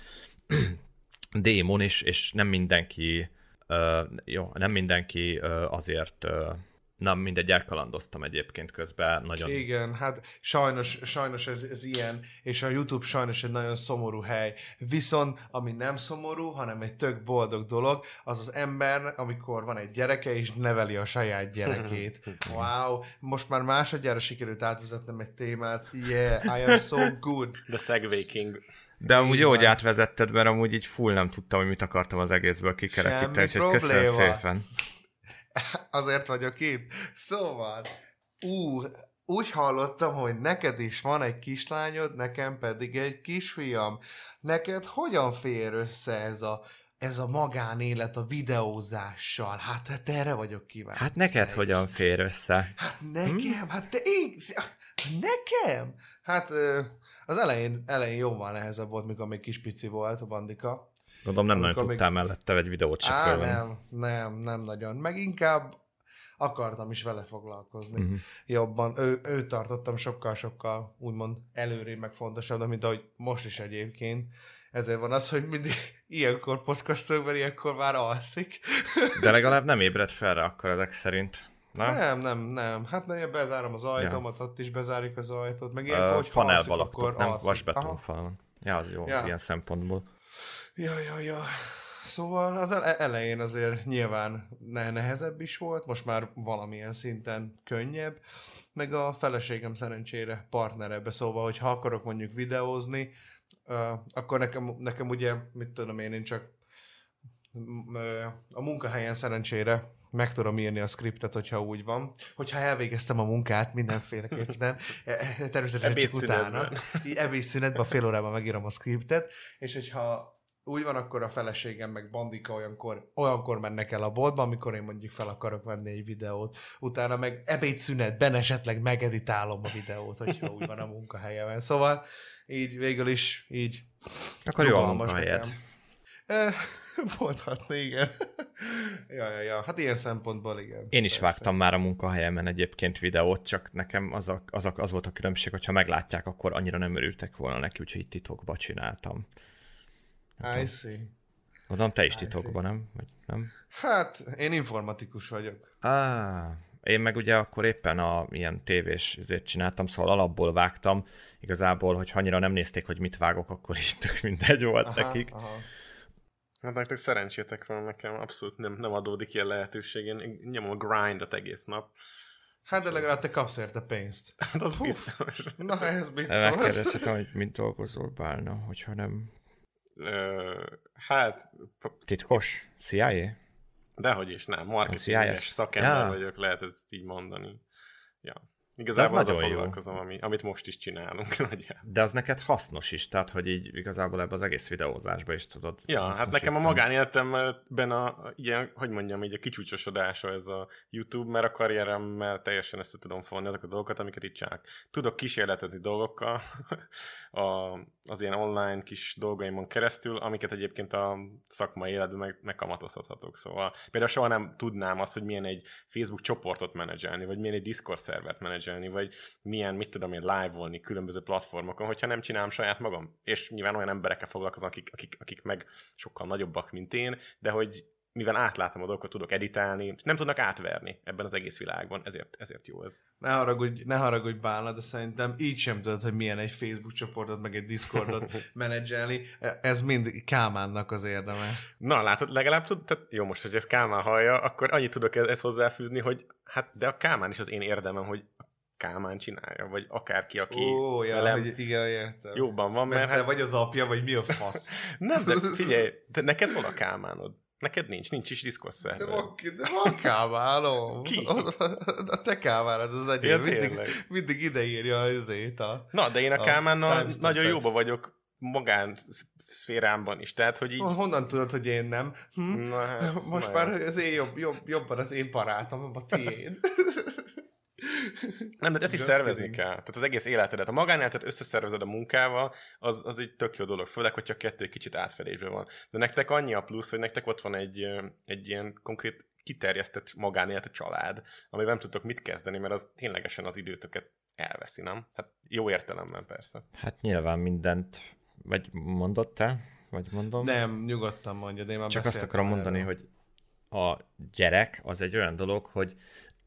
démon, és, és nem mindenki, uh, jó, nem mindenki uh, azért uh, Na, mindegy, elkalandoztam egyébként közben. Nagyon... Igen, hát sajnos, sajnos ez, ez ilyen, és a YouTube sajnos egy nagyon szomorú hely. Viszont, ami nem szomorú, hanem egy tök boldog dolog, az az ember, amikor van egy gyereke, és neveli a saját gyerekét. Wow, most már másodjára sikerült átvezetnem egy témát. Yeah, I am so good. The Segway King. De amúgy jó, hogy átvezetted, mert amúgy így full nem tudtam, hogy mit akartam az egészből kikerekíteni, és köszönöm szépen. Azért vagyok itt. Szóval, ú, úgy hallottam, hogy neked is van egy kislányod, nekem pedig egy kisfiam. Neked hogyan fér össze ez a, ez a magánélet a videózással? Hát, hát erre vagyok kíváncsi. Hát neked te hogyan fér össze? Hát nekem, hm? hát te én, nekem? Hát az elején, elején jóval nehezebb volt, mikor még kis pici volt a bandika. Gondolom nem nagyon tudtál még... mellette egy videót se Á, nem, nem, nem nagyon. Meg inkább akartam is vele foglalkozni uh-huh. jobban. Ő, ő tartottam sokkal-sokkal úgymond előrébb meg fontosabb, mint ahogy most is egyébként. Ezért van az, hogy mindig ilyenkor podcastokban, ilyenkor már alszik. De legalább nem ébred fel rá akkor ezek szerint. Nem? nem, nem, nem. Hát ne, bezárom az ajtómat, ja. ott is bezárjuk az ajtót, meg ilyenkor, uh, hogy panelba laktok, nem vasbetonfalon. Ja, az jó, ja. az ilyen szempontból. Ja, ja, ja. Szóval az elején azért nyilván nehezebb is volt, most már valamilyen szinten könnyebb, meg a feleségem szerencsére partnerebbe, szóval, hogy ha akarok mondjuk videózni, akkor nekem, nekem ugye, mit tudom én, én csak a munkahelyen szerencsére meg tudom írni a skriptet, hogyha úgy van. Hogyha elvégeztem a munkát mindenféleképpen, e, e, természetesen csak utána. Ebédszünetben, fél órában megírom a skriptet, és hogyha úgy van, akkor a feleségem meg Bandika olyankor, olyankor mennek el a boltba, amikor én mondjuk fel akarok venni egy videót. Utána meg ebédszünetben esetleg megeditálom a videót, hogyha úgy van a munkahelyemen. Szóval így végül is így. Akkor jó a munkahelyed. Mondhatni, igen. ja, ja, ja. Hát ilyen szempontból igen. Én is persze. vágtam már a munkahelyemen egyébként videót, csak nekem az, a, az, a, az volt a különbség, hogyha meglátják, akkor annyira nem örültek volna neki, úgyhogy itt titokba csináltam. I see. Gondolom, te is titokban, nem? Vagy nem? Hát, én informatikus vagyok. Ah, én meg ugye akkor éppen a ilyen tévés ezért csináltam, szóval alapból vágtam. Igazából, hogy annyira nem nézték, hogy mit vágok, akkor is tök mindegy volt aha, nekik. Aha. Hát nektek szerencsétek van, nekem abszolút nem, nem adódik ilyen lehetőség. Én nyomom a grindot egész nap. Hát de legalább te kapsz érte pénzt. Hát az Puff. biztos. Na, ez biztos. Megkérdezhetem, hogy mint dolgozol, Bálna, hogyha nem Ö, hát... Titkos? CIA? Dehogy is, nem. Marketinges szakember ja. vagyok, lehet ezt így mondani. Ja. Igazából az a foglalkozom, ami, amit most is csinálunk. De az neked hasznos is, tehát hogy így igazából ebbe az egész videózásba is tudod. Ja, hát nekem a magánéletemben a, ilyen, hogy mondjam, így a kicsúcsosodása ez a YouTube, mert a karrieremmel teljesen össze tudom fogni azok a dolgokat, amiket itt csinálok. Tudok kísérletezni dolgokkal a, az ilyen online kis dolgaimon keresztül, amiket egyébként a szakmai életben meg, megkamatozhatok. Szóval például soha nem tudnám azt, hogy milyen egy Facebook csoportot menedzselni, vagy milyen egy Discord szervert menedzselni menedzselni, vagy milyen, mit tudom én, live-olni különböző platformokon, hogyha nem csinálom saját magam. És nyilván olyan emberekkel foglalkozom, akik, akik, akik meg sokkal nagyobbak, mint én, de hogy mivel átlátom a dolgokat, tudok editálni, nem tudnak átverni ebben az egész világban, ezért, ezért jó ez. Ne haragudj, ne haragudj Bálna, de szerintem így sem tudod, hogy milyen egy Facebook csoportot, meg egy Discordot menedzselni. Ez mind Kálmánnak az érdeme. Na, látod, legalább tud, tehát jó, most, hogy ez Kálmán hallja, akkor annyit tudok ezt hozzáfűzni, hogy hát, de a Kálmán is az én érdemem, hogy Kálmán csinálja, vagy akárki, aki Ó, ja, velem hogy igen, értem. jobban van, mert... mert te hát... vagy az apja, vagy mi a fasz? Nem, de figyelj, de neked van a Kálmánod. Neked nincs, nincs is Discord szerver. De van, de van Kálmánom. Ki? A te Kálmánod az egyik. Ja, mindig, mindig ide írja az A... Na, de én a, a Kálmánnal nagyon jóba vagyok magán szférámban is. Tehát, hogy így... Honnan tudod, hogy én nem? Hm? Na, hát, Most már az én jobb, jobb, jobban az én barátom, a tiéd. Nem, de ezt is szervezni kell. Tehát az egész életedet. A magánéletet összeszervezed a munkával, az, az egy tök jó dolog, főleg, hogyha kettő egy kicsit átfedésben van. De nektek annyi a plusz, hogy nektek ott van egy, egy ilyen konkrét kiterjesztett magánélet a család, amivel nem tudtok mit kezdeni, mert az ténylegesen az időtöket elveszi, nem? Hát jó értelemben persze. Hát nyilván mindent, vagy mondott te? Vagy mondom? Nem, nyugodtan mondja, de én már Csak azt akarom erről. mondani, hogy a gyerek az egy olyan dolog, hogy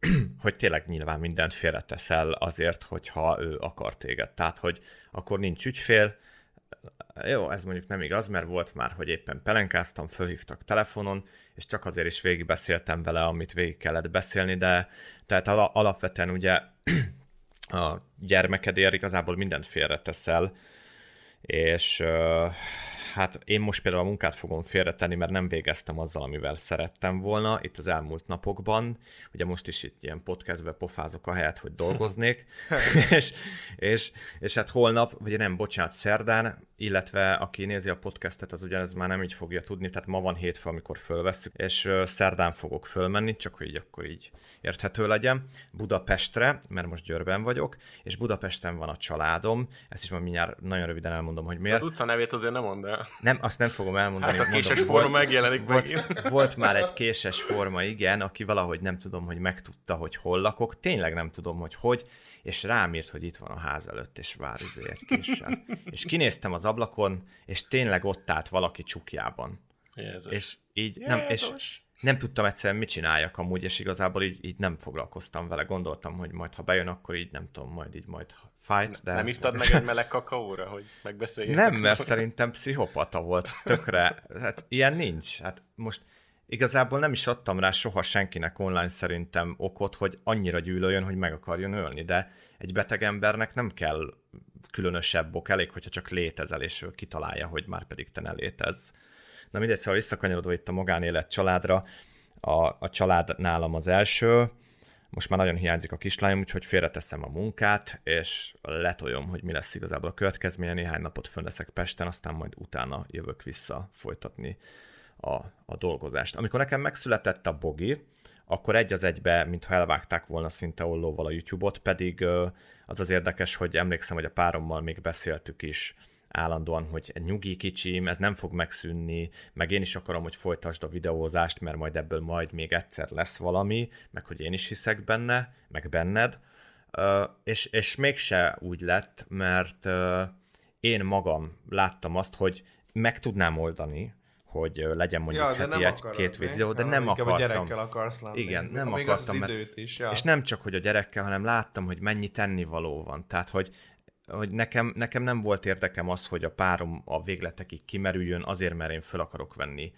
hogy tényleg nyilván mindent félreteszel azért, hogyha ő akar téged. Tehát, hogy akkor nincs ügyfél, jó, ez mondjuk nem igaz, mert volt már, hogy éppen pelenkáztam, fölhívtak telefonon, és csak azért is végigbeszéltem vele, amit végig kellett beszélni, de tehát alapvetően ugye a gyermekedért igazából mindent félreteszel, és hát én most például a munkát fogom félretenni, mert nem végeztem azzal, amivel szerettem volna itt az elmúlt napokban. Ugye most is itt ilyen podcastbe pofázok a helyet, hogy dolgoznék. és, és, és hát holnap, vagy nem, bocsánat, szerdán, illetve aki nézi a podcastet, az ugyanez már nem így fogja tudni, tehát ma van hétfő, amikor fölveszük, és szerdán fogok fölmenni, csak hogy így akkor így érthető legyen, Budapestre, mert most Győrben vagyok, és Budapesten van a családom, ezt is ma mindjárt nagyon röviden elmondom, hogy miért. Az utca nevét azért nem mondd el. Nem, azt nem fogom elmondani. Hát a késes mondom, forma megjelenik volt, meg. Volt már egy késes forma, igen, aki valahogy nem tudom, hogy megtudta, hogy hol lakok, tényleg nem tudom, hogy hogy, és rám írt, hogy itt van a ház előtt, és vár izé egy késsel. és kinéztem az ablakon, és tényleg ott állt valaki csukjában. Jézus. És így nem, és nem tudtam egyszerűen mit csináljak amúgy, és igazából így, így nem foglalkoztam vele. Gondoltam, hogy majd ha bejön, akkor így nem tudom, majd így majd fight, de... Nem hívtad meg egy meleg kakaóra, hogy megbeszéljük? Nem, mert szerintem pszichopata volt tökre. Hát ilyen nincs. Hát most igazából nem is adtam rá soha senkinek online szerintem okot, hogy annyira gyűlöljön, hogy meg akarjon ölni, de egy beteg embernek nem kell különösebb ok, elég, hogyha csak létezel, és ő kitalálja, hogy már pedig te ne létez. Na mindegy, szóval visszakanyarodva itt a magánélet családra, a, a család nálam az első, most már nagyon hiányzik a kislányom, úgyhogy félreteszem a munkát, és letoljom, hogy mi lesz igazából a következménye. Néhány napot fönn leszek Pesten, aztán majd utána jövök vissza folytatni a, a dolgozást. Amikor nekem megszületett a Bogi, akkor egy az egybe, mintha elvágták volna szinte ollóval a YouTube-ot, pedig az az érdekes, hogy emlékszem, hogy a párommal még beszéltük is állandóan, hogy nyugi kicsim, ez nem fog megszűnni, meg én is akarom, hogy folytasd a videózást, mert majd ebből majd még egyszer lesz valami, meg hogy én is hiszek benne, meg benned, és, és mégse úgy lett, mert én magam láttam azt, hogy meg tudnám oldani, hogy legyen mondjuk ja, heti egy-két videó, de nem akartam. a gyerekkel akarsz lenni. Igen, nem Még akartam. Az időt is, ja. És nem csak, hogy a gyerekkel, hanem láttam, hogy mennyi tennivaló van. Tehát, hogy hogy nekem, nekem nem volt érdekem az, hogy a párom a végletekig kimerüljön, azért, mert én föl akarok venni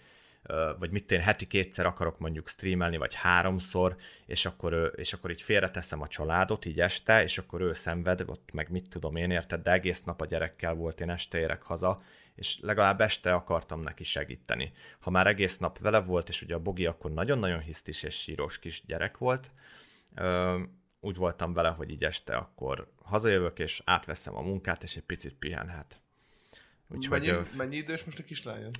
vagy mit én heti kétszer akarok mondjuk streamelni, vagy háromszor, és akkor, és akkor így félreteszem a családot így este, és akkor ő szenved, ott meg mit tudom én érted, de egész nap a gyerekkel volt, én este érek haza, és legalább este akartam neki segíteni. Ha már egész nap vele volt, és ugye a Bogi akkor nagyon-nagyon hisztis és síros kis gyerek volt, úgy voltam vele, hogy így este akkor hazajövök, és átveszem a munkát, és egy picit pihenhet. Úgyhogy, mennyi, mennyi idős most a kislányod?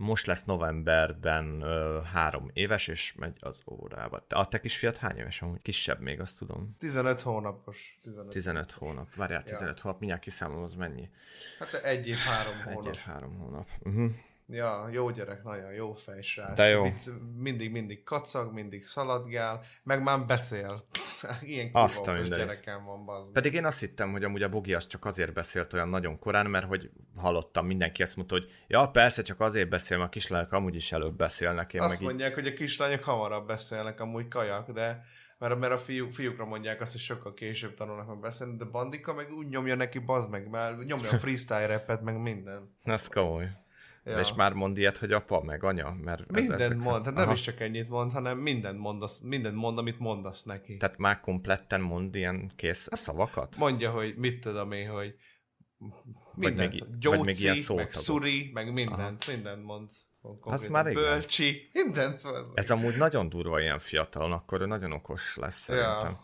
most lesz novemberben ö, három éves, és megy az órába. A te kisfiat hány éves amúgy? Kisebb még, azt tudom. 15 hónapos. 15, 15 hónap. Várjál, 15 ja. hónap, mindjárt kiszámolom, az mennyi? Hát egy év, három hónap. Egy év, három hónap. Uh-huh. Ja, jó gyerek, nagyon jó fej srác. De jó. Vicc, mindig, mindig kacag, mindig szaladgál, meg már beszél. Ilyen azt a gyerekem van, bazd. Pedig én azt hittem, hogy amúgy a Bogi az csak azért beszélt olyan nagyon korán, mert hogy hallottam, mindenki ezt mondta, hogy ja, persze, csak azért beszél, mert a kislányok amúgy is előbb beszélnek. Én azt meg mondják, így... hogy a kislányok hamarabb beszélnek, amúgy kajak, de mert, mert a fiú, fiúkra mondják azt, hogy sokkal később tanulnak meg beszélni, de Bandika meg úgy nyomja neki, bazd meg, mert nyomja a freestyle repet, meg minden. Ez komoly. Ja. És már mond ilyet, hogy apa, meg anya? Mert mindent mond, hát nem is csak ennyit mond, hanem mindent mond, az, mindent mond, amit mondasz neki. Tehát már kompletten mond ilyen kész hát szavakat? Mondja, hogy mit tudom én, hogy mindent, vagy még, gyóci, vagy még ilyen meg szuri, meg mindent, Aha. mindent mond. Az már igen. Bölcsi, mindent. Az Ez amúgy nagyon durva ilyen fiatalon, akkor ő nagyon okos lesz szerintem.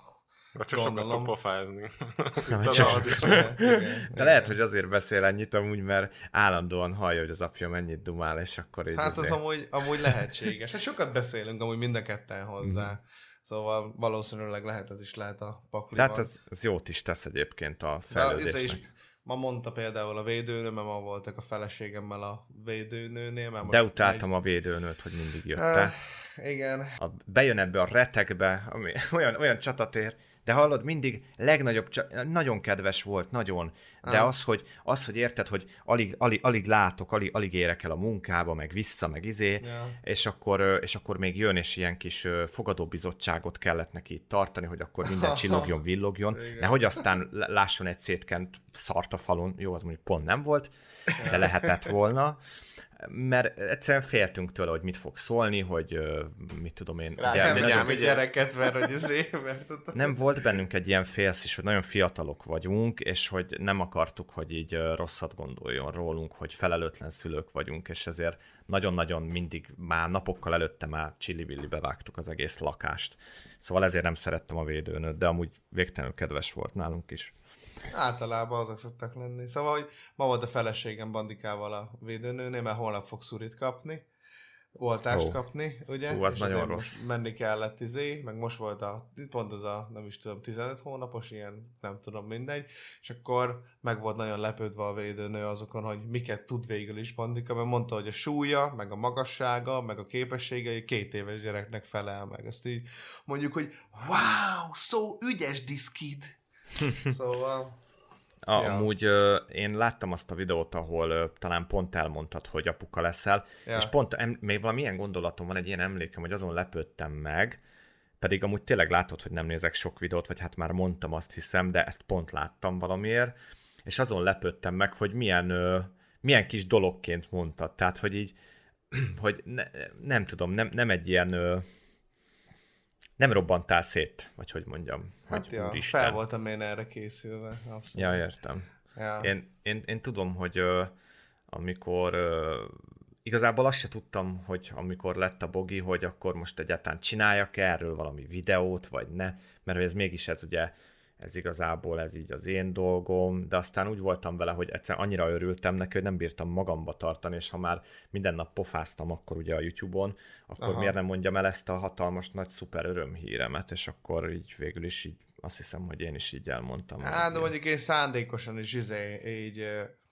Vagy csak sokat fog pofázni. csak... az is, igen, De igen. lehet, hogy azért beszél ennyit amúgy, mert állandóan hallja, hogy az apja mennyit dumál, és akkor így Hát azért... az amúgy, amúgy lehetséges. Hát sokat beszélünk amúgy mind a ketten hozzá. Mm-hmm. Szóval valószínűleg lehet ez is lehet a pakliban. Tehát ez, ez jót is tesz egyébként a fejlődésnek. Is, ma mondta például a védőnő, mert ma voltak a feleségemmel a védőnőnél. Mert De utáltam egy... a védőnőt, hogy mindig jötte. Uh, igen. A, bejön ebbe a retekbe, ami olyan, olyan csatatér, de hallod, mindig legnagyobb, nagyon kedves volt, nagyon, de az, hogy, az, hogy érted, hogy alig, alig, alig látok, alig, alig érek el a munkába, meg vissza, meg izé, ja. és, akkor, és akkor még jön, és ilyen kis fogadóbizottságot kellett neki tartani, hogy akkor minden csillogjon, villogjon, nehogy aztán lásson egy szétkent szart a falon, jó, az mondjuk pont nem volt, de lehetett volna, mert egyszerűen féltünk tőle, hogy mit fog szólni, hogy mit tudom én. Rá, ugye, nem egy gyereket, mert hogy az mert Nem volt bennünk egy ilyen félsz is, hogy nagyon fiatalok vagyunk, és hogy nem akartuk, hogy így rosszat gondoljon rólunk, hogy felelőtlen szülők vagyunk, és ezért nagyon-nagyon mindig már napokkal előtte már csillibilli bevágtuk az egész lakást. Szóval ezért nem szerettem a védőnőt, de amúgy végtelenül kedves volt nálunk is. Általában azok szoktak lenni. Szóval, hogy ma volt a feleségem bandikával a védőnőnél, mert holnap fog szurit kapni, oltást oh. kapni, ugye? Hú, az és nagyon rossz. menni kellett izé, meg most volt a, pont az a, nem is tudom, 15 hónapos, ilyen, nem tudom, mindegy, és akkor meg volt nagyon lepődve a védőnő azokon, hogy miket tud végül is bandika, mert mondta, hogy a súlya, meg a magassága, meg a képességei két éves gyereknek felel meg. Ezt így mondjuk, hogy wow, so ügyes diszkid! Szóval... A, ja. Amúgy ö, én láttam azt a videót, ahol ö, talán pont elmondtad, hogy apuka leszel, ja. és pont em, még valamilyen gondolatom van, egy ilyen emlékem, hogy azon lepődtem meg, pedig amúgy tényleg látod, hogy nem nézek sok videót, vagy hát már mondtam azt hiszem, de ezt pont láttam valamiért, és azon lepődtem meg, hogy milyen, ö, milyen kis dologként mondtad, tehát hogy így, hogy ne, nem tudom, nem, nem egy ilyen... Ö, nem robbantál szét, vagy hogy mondjam. Hát hogy ja, úristen. fel voltam én erre készülve. Abszolút. Ja, értem. Ja. Én, én, én tudom, hogy amikor igazából azt se tudtam, hogy amikor lett a bogi, hogy akkor most egyáltalán csináljak erről valami videót, vagy ne, mert ez mégis ez ugye ez igazából ez így az én dolgom, de aztán úgy voltam vele, hogy egyszer annyira örültem neki, hogy nem bírtam magamba tartani, és ha már minden nap pofáztam akkor ugye a YouTube-on, akkor Aha. miért nem mondjam el ezt a hatalmas nagy szuper örömhíremet, és akkor így végül is így azt hiszem, hogy én is így elmondtam. Hát, de mondjuk én szándékosan is izé, így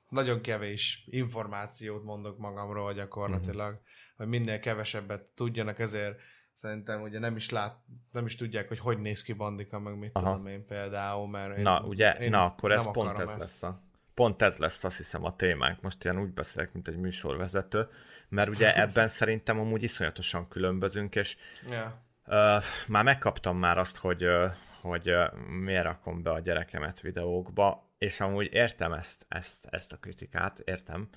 nagyon kevés információt mondok magamról gyakorlatilag, uh-huh. hogy minél kevesebbet tudjanak, ezért Szerintem ugye nem is lát, nem is tudják, hogy hogy néz ki Bandika, meg mit Aha. tudom én például, mert én, Na, ugye, én na, akkor ez pont ez ezt. lesz a, pont ez lesz azt hiszem a témánk. Most ilyen úgy beszélek, mint egy műsorvezető, mert ugye ebben szerintem amúgy iszonyatosan különbözünk, és yeah. uh, már megkaptam már azt, hogy, uh, hogy uh, miért rakom be a gyerekemet videókba, és amúgy értem ezt, ezt, ezt a kritikát, értem,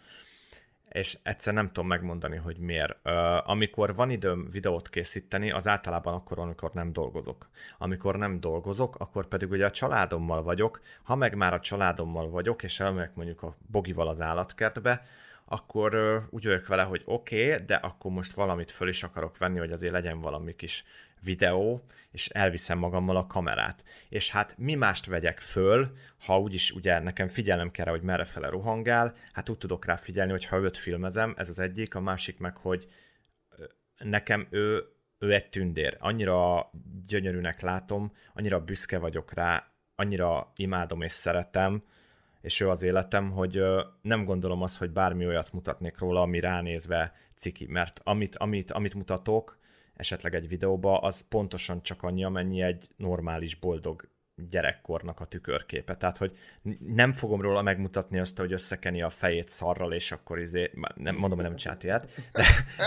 és egyszer nem tudom megmondani, hogy miért. Amikor van időm videót készíteni, az általában akkor, amikor nem dolgozok. Amikor nem dolgozok, akkor pedig ugye a családommal vagyok. Ha meg már a családommal vagyok, és elmegyek mondjuk a bogival az állatkertbe, akkor úgy vagyok vele, hogy oké, okay, de akkor most valamit föl is akarok venni, hogy azért legyen valami kis videó, és elviszem magammal a kamerát. És hát mi mást vegyek föl, ha úgyis ugye nekem figyelem kell, hogy merre fele rohangál, hát úgy tudok rá figyelni, hogy ha őt filmezem, ez az egyik, a másik meg, hogy nekem ő, ő egy tündér. Annyira gyönyörűnek látom, annyira büszke vagyok rá, annyira imádom és szeretem, és ő az életem, hogy nem gondolom azt, hogy bármi olyat mutatnék róla, ami ránézve ciki, mert amit, amit, amit mutatok, esetleg egy videóba, az pontosan csak annyi, amennyi egy normális, boldog gyerekkornak a tükörképe. Tehát, hogy nem fogom róla megmutatni azt, hogy összekeni a fejét szarral, és akkor izé, nem, mondom, hogy nem csinált ilyet, de,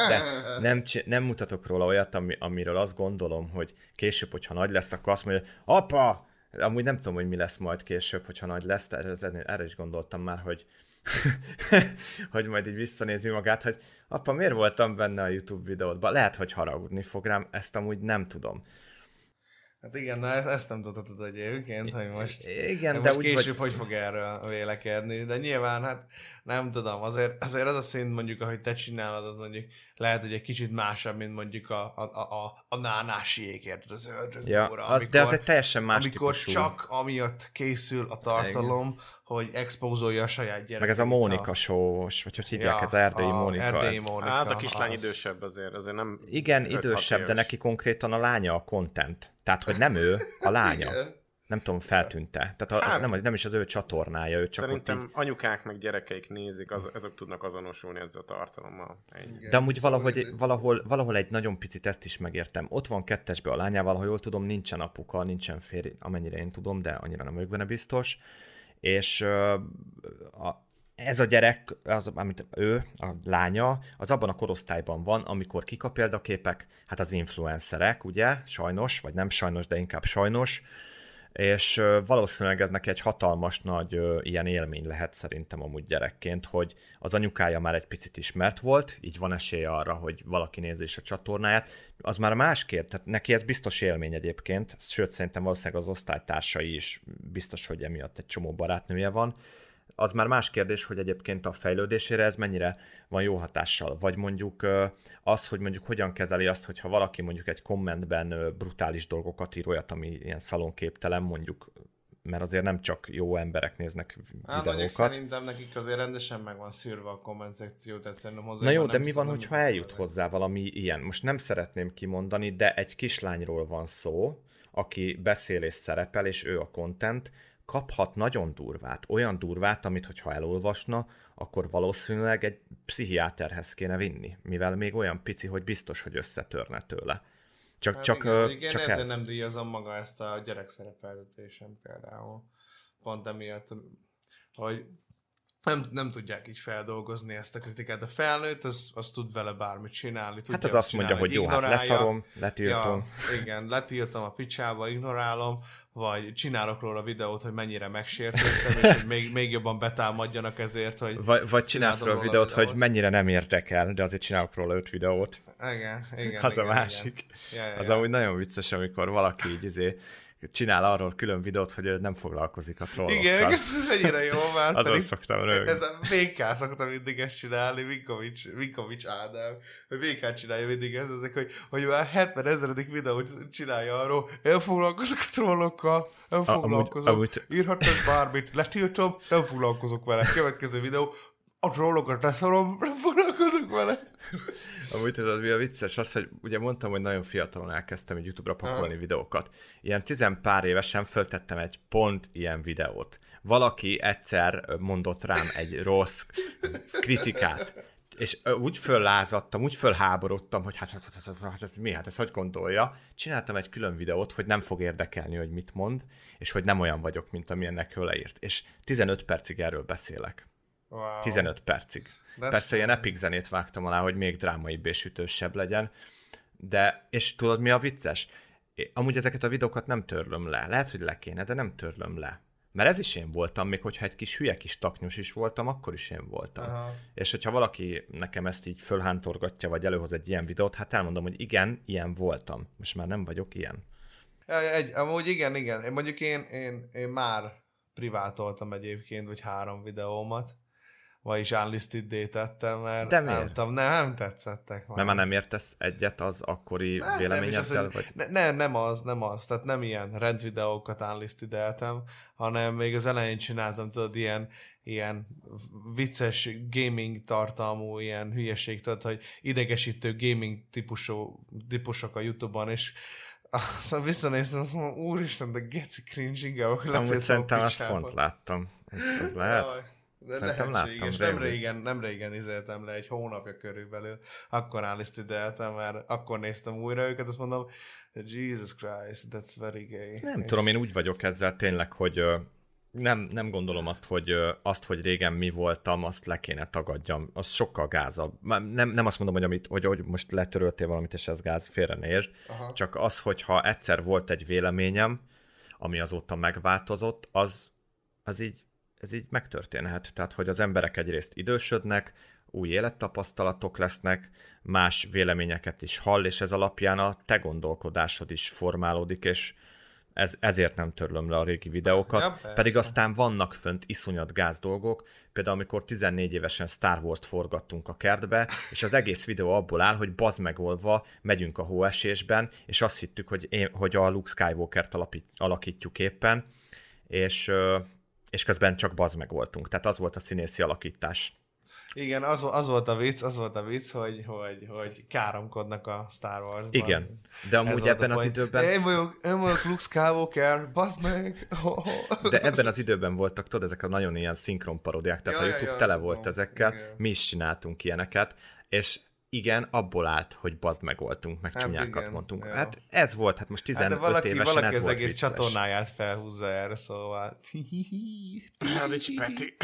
de nem, nem mutatok róla olyat, ami, amiről azt gondolom, hogy később, hogyha nagy lesz, akkor azt mondja, apa, amúgy nem tudom, hogy mi lesz majd később, hogyha nagy lesz, de erre, erre is gondoltam már, hogy, hogy majd így visszanézi magát, hogy apa, miért voltam benne a YouTube videódban? Lehet, hogy haragudni fog rám, ezt amúgy nem tudom. Hát igen, na ezt, nem tudhatod egyébként, hogy most, igen, de most úgy, később hogy... hogy fog erről vélekedni, de nyilván hát nem tudom, azért, azért az a szint mondjuk, ahogy te csinálod, az mondjuk lehet, hogy egy kicsit másabb, mint mondjuk a, a, a, a nánási érted, az ördög ja, óra, amikor, de az egy teljesen más Amikor típusú. csak amiatt készül a tartalom, igen. Hogy expózolja a saját gyerekét. Meg ez a Mónika show vagy hogy hívják, ja, ez erdélyi a Mónika. Erdélyi ez... Mónika. Á, az a kislány az... idősebb azért, azért nem... Igen, idősebb, de neki konkrétan a lánya a content. Tehát, hogy nem ő, a lánya. nem tudom, feltűnte. Tehát az, hát, nem, nem is az ő csatornája, ő csak Szerintem így... anyukák meg gyerekeik nézik, az, azok tudnak azonosulni ezzel a tartalommal. Igen, De amúgy szóval valahogy, valahol, valahol egy nagyon picit ezt is megértem. Ott van kettesbe a lányával, ha jól tudom, nincsen apuka, nincsen férj, amennyire én tudom, de annyira nem vagyok benne biztos. És a, ez a gyerek, az, amit ő, a lánya, az abban a korosztályban van, amikor kik a példaképek? Hát az influencerek, ugye? Sajnos, vagy nem sajnos, de inkább sajnos és valószínűleg ez neki egy hatalmas nagy ilyen élmény lehet szerintem amúgy gyerekként, hogy az anyukája már egy picit ismert volt, így van esélye arra, hogy valaki nézi is a csatornáját, az már másképp, tehát neki ez biztos élmény egyébként, sőt szerintem valószínűleg az osztálytársai is biztos, hogy emiatt egy csomó barátnője van, az már más kérdés, hogy egyébként a fejlődésére ez mennyire van jó hatással. Vagy mondjuk az, hogy mondjuk hogyan kezeli azt, hogyha valaki mondjuk egy kommentben brutális dolgokat ír, olyat, ami ilyen szalonképtelen, mondjuk mert azért nem csak jó emberek néznek hát, videókat. szerintem nekik azért rendesen meg van szűrve a komment szekció, tehát szerintem hozzá Na jó, de mi van, hogyha eljut hozzá valami ilyen? Most nem szeretném kimondani, de egy kislányról van szó, aki beszél és szerepel, és ő a content, kaphat nagyon durvát, olyan durvát, amit hogyha elolvasna, akkor valószínűleg egy pszichiáterhez kéne vinni, mivel még olyan pici, hogy biztos, hogy összetörne tőle. Csak, hát csak, igen, igen, csak ez. nem díjazom maga ezt a gyerekszerepeltetésem például. Pont emiatt, hogy nem, nem tudják így feldolgozni ezt a kritikát. A felnőtt, az, az tud vele bármit csinálni. Tudja hát az azt mondja, hogy jó, hát leszarom, letiltom. Ja, igen, letiltom a picsába, ignorálom, vagy csinálok róla videót, hogy mennyire megsértettem, és hogy még, még jobban betámadjanak ezért, hogy... Vagy, vagy csinálsz róla videót, videót, hogy mennyire nem érdekel, de azért csinálok róla öt videót. Igen, igen. Az igen, a másik. Igen. Ja, ja, az ja. amúgy nagyon vicces, amikor valaki így izé, csinál arról külön videót, hogy nem foglalkozik a trollokkal. Igen, ez mennyire jó már. Azon szoktam rögni. Ez a VK szoktam mindig ezt csinálni, Vinkovics, Vinkovics Ádám, hogy VK csinálja mindig ezt, ezek, hogy, hogy már 70 ezredik videót csinálja arról, nem foglalkozok a trollokkal, nem foglalkozok, amúgy, amúgy... írhatnak bármit, letiltom, nem foglalkozok vele. Következő videó, a trollokat leszorom, nem foglalkozok vele. Amúgy tudod, mi a vicces? Az, hogy ugye mondtam, hogy nagyon fiatalon elkezdtem egy YouTube-ra pakolni uh. videókat. Ilyen tizen pár évesen föltettem egy pont ilyen videót. Valaki egyszer mondott rám egy rossz kritikát, és úgy föllázadtam, úgy fölháborodtam, hogy hát, hát, hát, hát, hát mi, hát ez hogy gondolja. Csináltam egy külön videót, hogy nem fog érdekelni, hogy mit mond, és hogy nem olyan vagyok, mint amilyennek ő leírt. És 15 percig erről beszélek. Wow. 15 percig. That's Persze ilyen epic zenét vágtam alá, hogy még drámaibb és ütősebb legyen, de, és tudod mi a vicces? Amúgy ezeket a videókat nem törlöm le. Lehet, hogy le kéne, de nem törlöm le. Mert ez is én voltam, még hogyha egy kis hülye kis taknyos is voltam, akkor is én voltam. Aha. És hogyha valaki nekem ezt így fölhántorgatja, vagy előhoz egy ilyen videót, hát elmondom, hogy igen, ilyen voltam. Most már nem vagyok ilyen. Egy, amúgy igen, igen. Mondjuk én, én, én már privátoltam egyébként, vagy három videómat vagyis unlisted détettem, mert De nem tudom, nem, nem tetszettek már. Mert már nem értesz egyet az akkori ne, véleményeddel? Vagy? Ne, ne, nem az, nem az, tehát nem ilyen rendvideókat unlistedeltem, hanem még az elején csináltam, tudod, ilyen, ilyen vicces gaming tartalmú ilyen hülyeség, tudod, hogy idegesítő gaming típusú, típusok a Youtube-on, és aztán visszanéztem, úristen, de geci cringe, inkább Amúgy szerintem azt pont láttam. Ez, ez lehet. Jaj. De Szerintem lehetséges. Nem régen, nem régen izéltem le, egy hónapja körülbelül. Akkor állítideltem, mert akkor néztem újra őket, azt mondom, Jesus Christ, that's very gay. Nem és... tudom, én úgy vagyok ezzel tényleg, hogy nem, nem gondolom azt hogy, azt, hogy régen mi voltam, azt le kéne tagadjam. Az sokkal gázabb. Nem, nem azt mondom, hogy, amit, hogy, hogy most letöröltél valamit, és ez gáz, félrenézd. Csak az, hogyha egyszer volt egy véleményem, ami azóta megváltozott, az, az így ez így megtörténhet. Tehát, hogy az emberek egyrészt idősödnek, új élettapasztalatok lesznek, más véleményeket is hall, és ez alapján a te gondolkodásod is formálódik, és ez, ezért nem törlöm le a régi videókat, ja, pedig aztán vannak fönt iszonyat gáz dolgok, például amikor 14 évesen Star Wars-t forgattunk a kertbe, és az egész videó abból áll, hogy baz megolva megyünk a hóesésben, és azt hittük, hogy, én, hogy a Luke Skywalker-t alakítjuk éppen, és, és közben csak baz meg voltunk. Tehát az volt a színészi alakítás. Igen, az, az volt a vicc, az volt a vicc, hogy, hogy, hogy káromkodnak a Star wars -ban. Igen, de amúgy ebben az időben... Én vagyok, én vagyok Luke Skywalker, bazd meg! Oh. De ebben az időben voltak, tudod, ezek a nagyon ilyen szinkron paródiák, tehát ja, a YouTube ja, tele tudom. volt ezekkel, igen. mi is csináltunk ilyeneket, és igen, abból állt, hogy bazd meg voltunk, meg hát csúnyákat igen, mondtunk. Ja. Hát ez volt, hát most 15 hát valaki, évesen valaki ez az egész vicces. csatornáját felhúzza erre, szóval... Hadics Peti.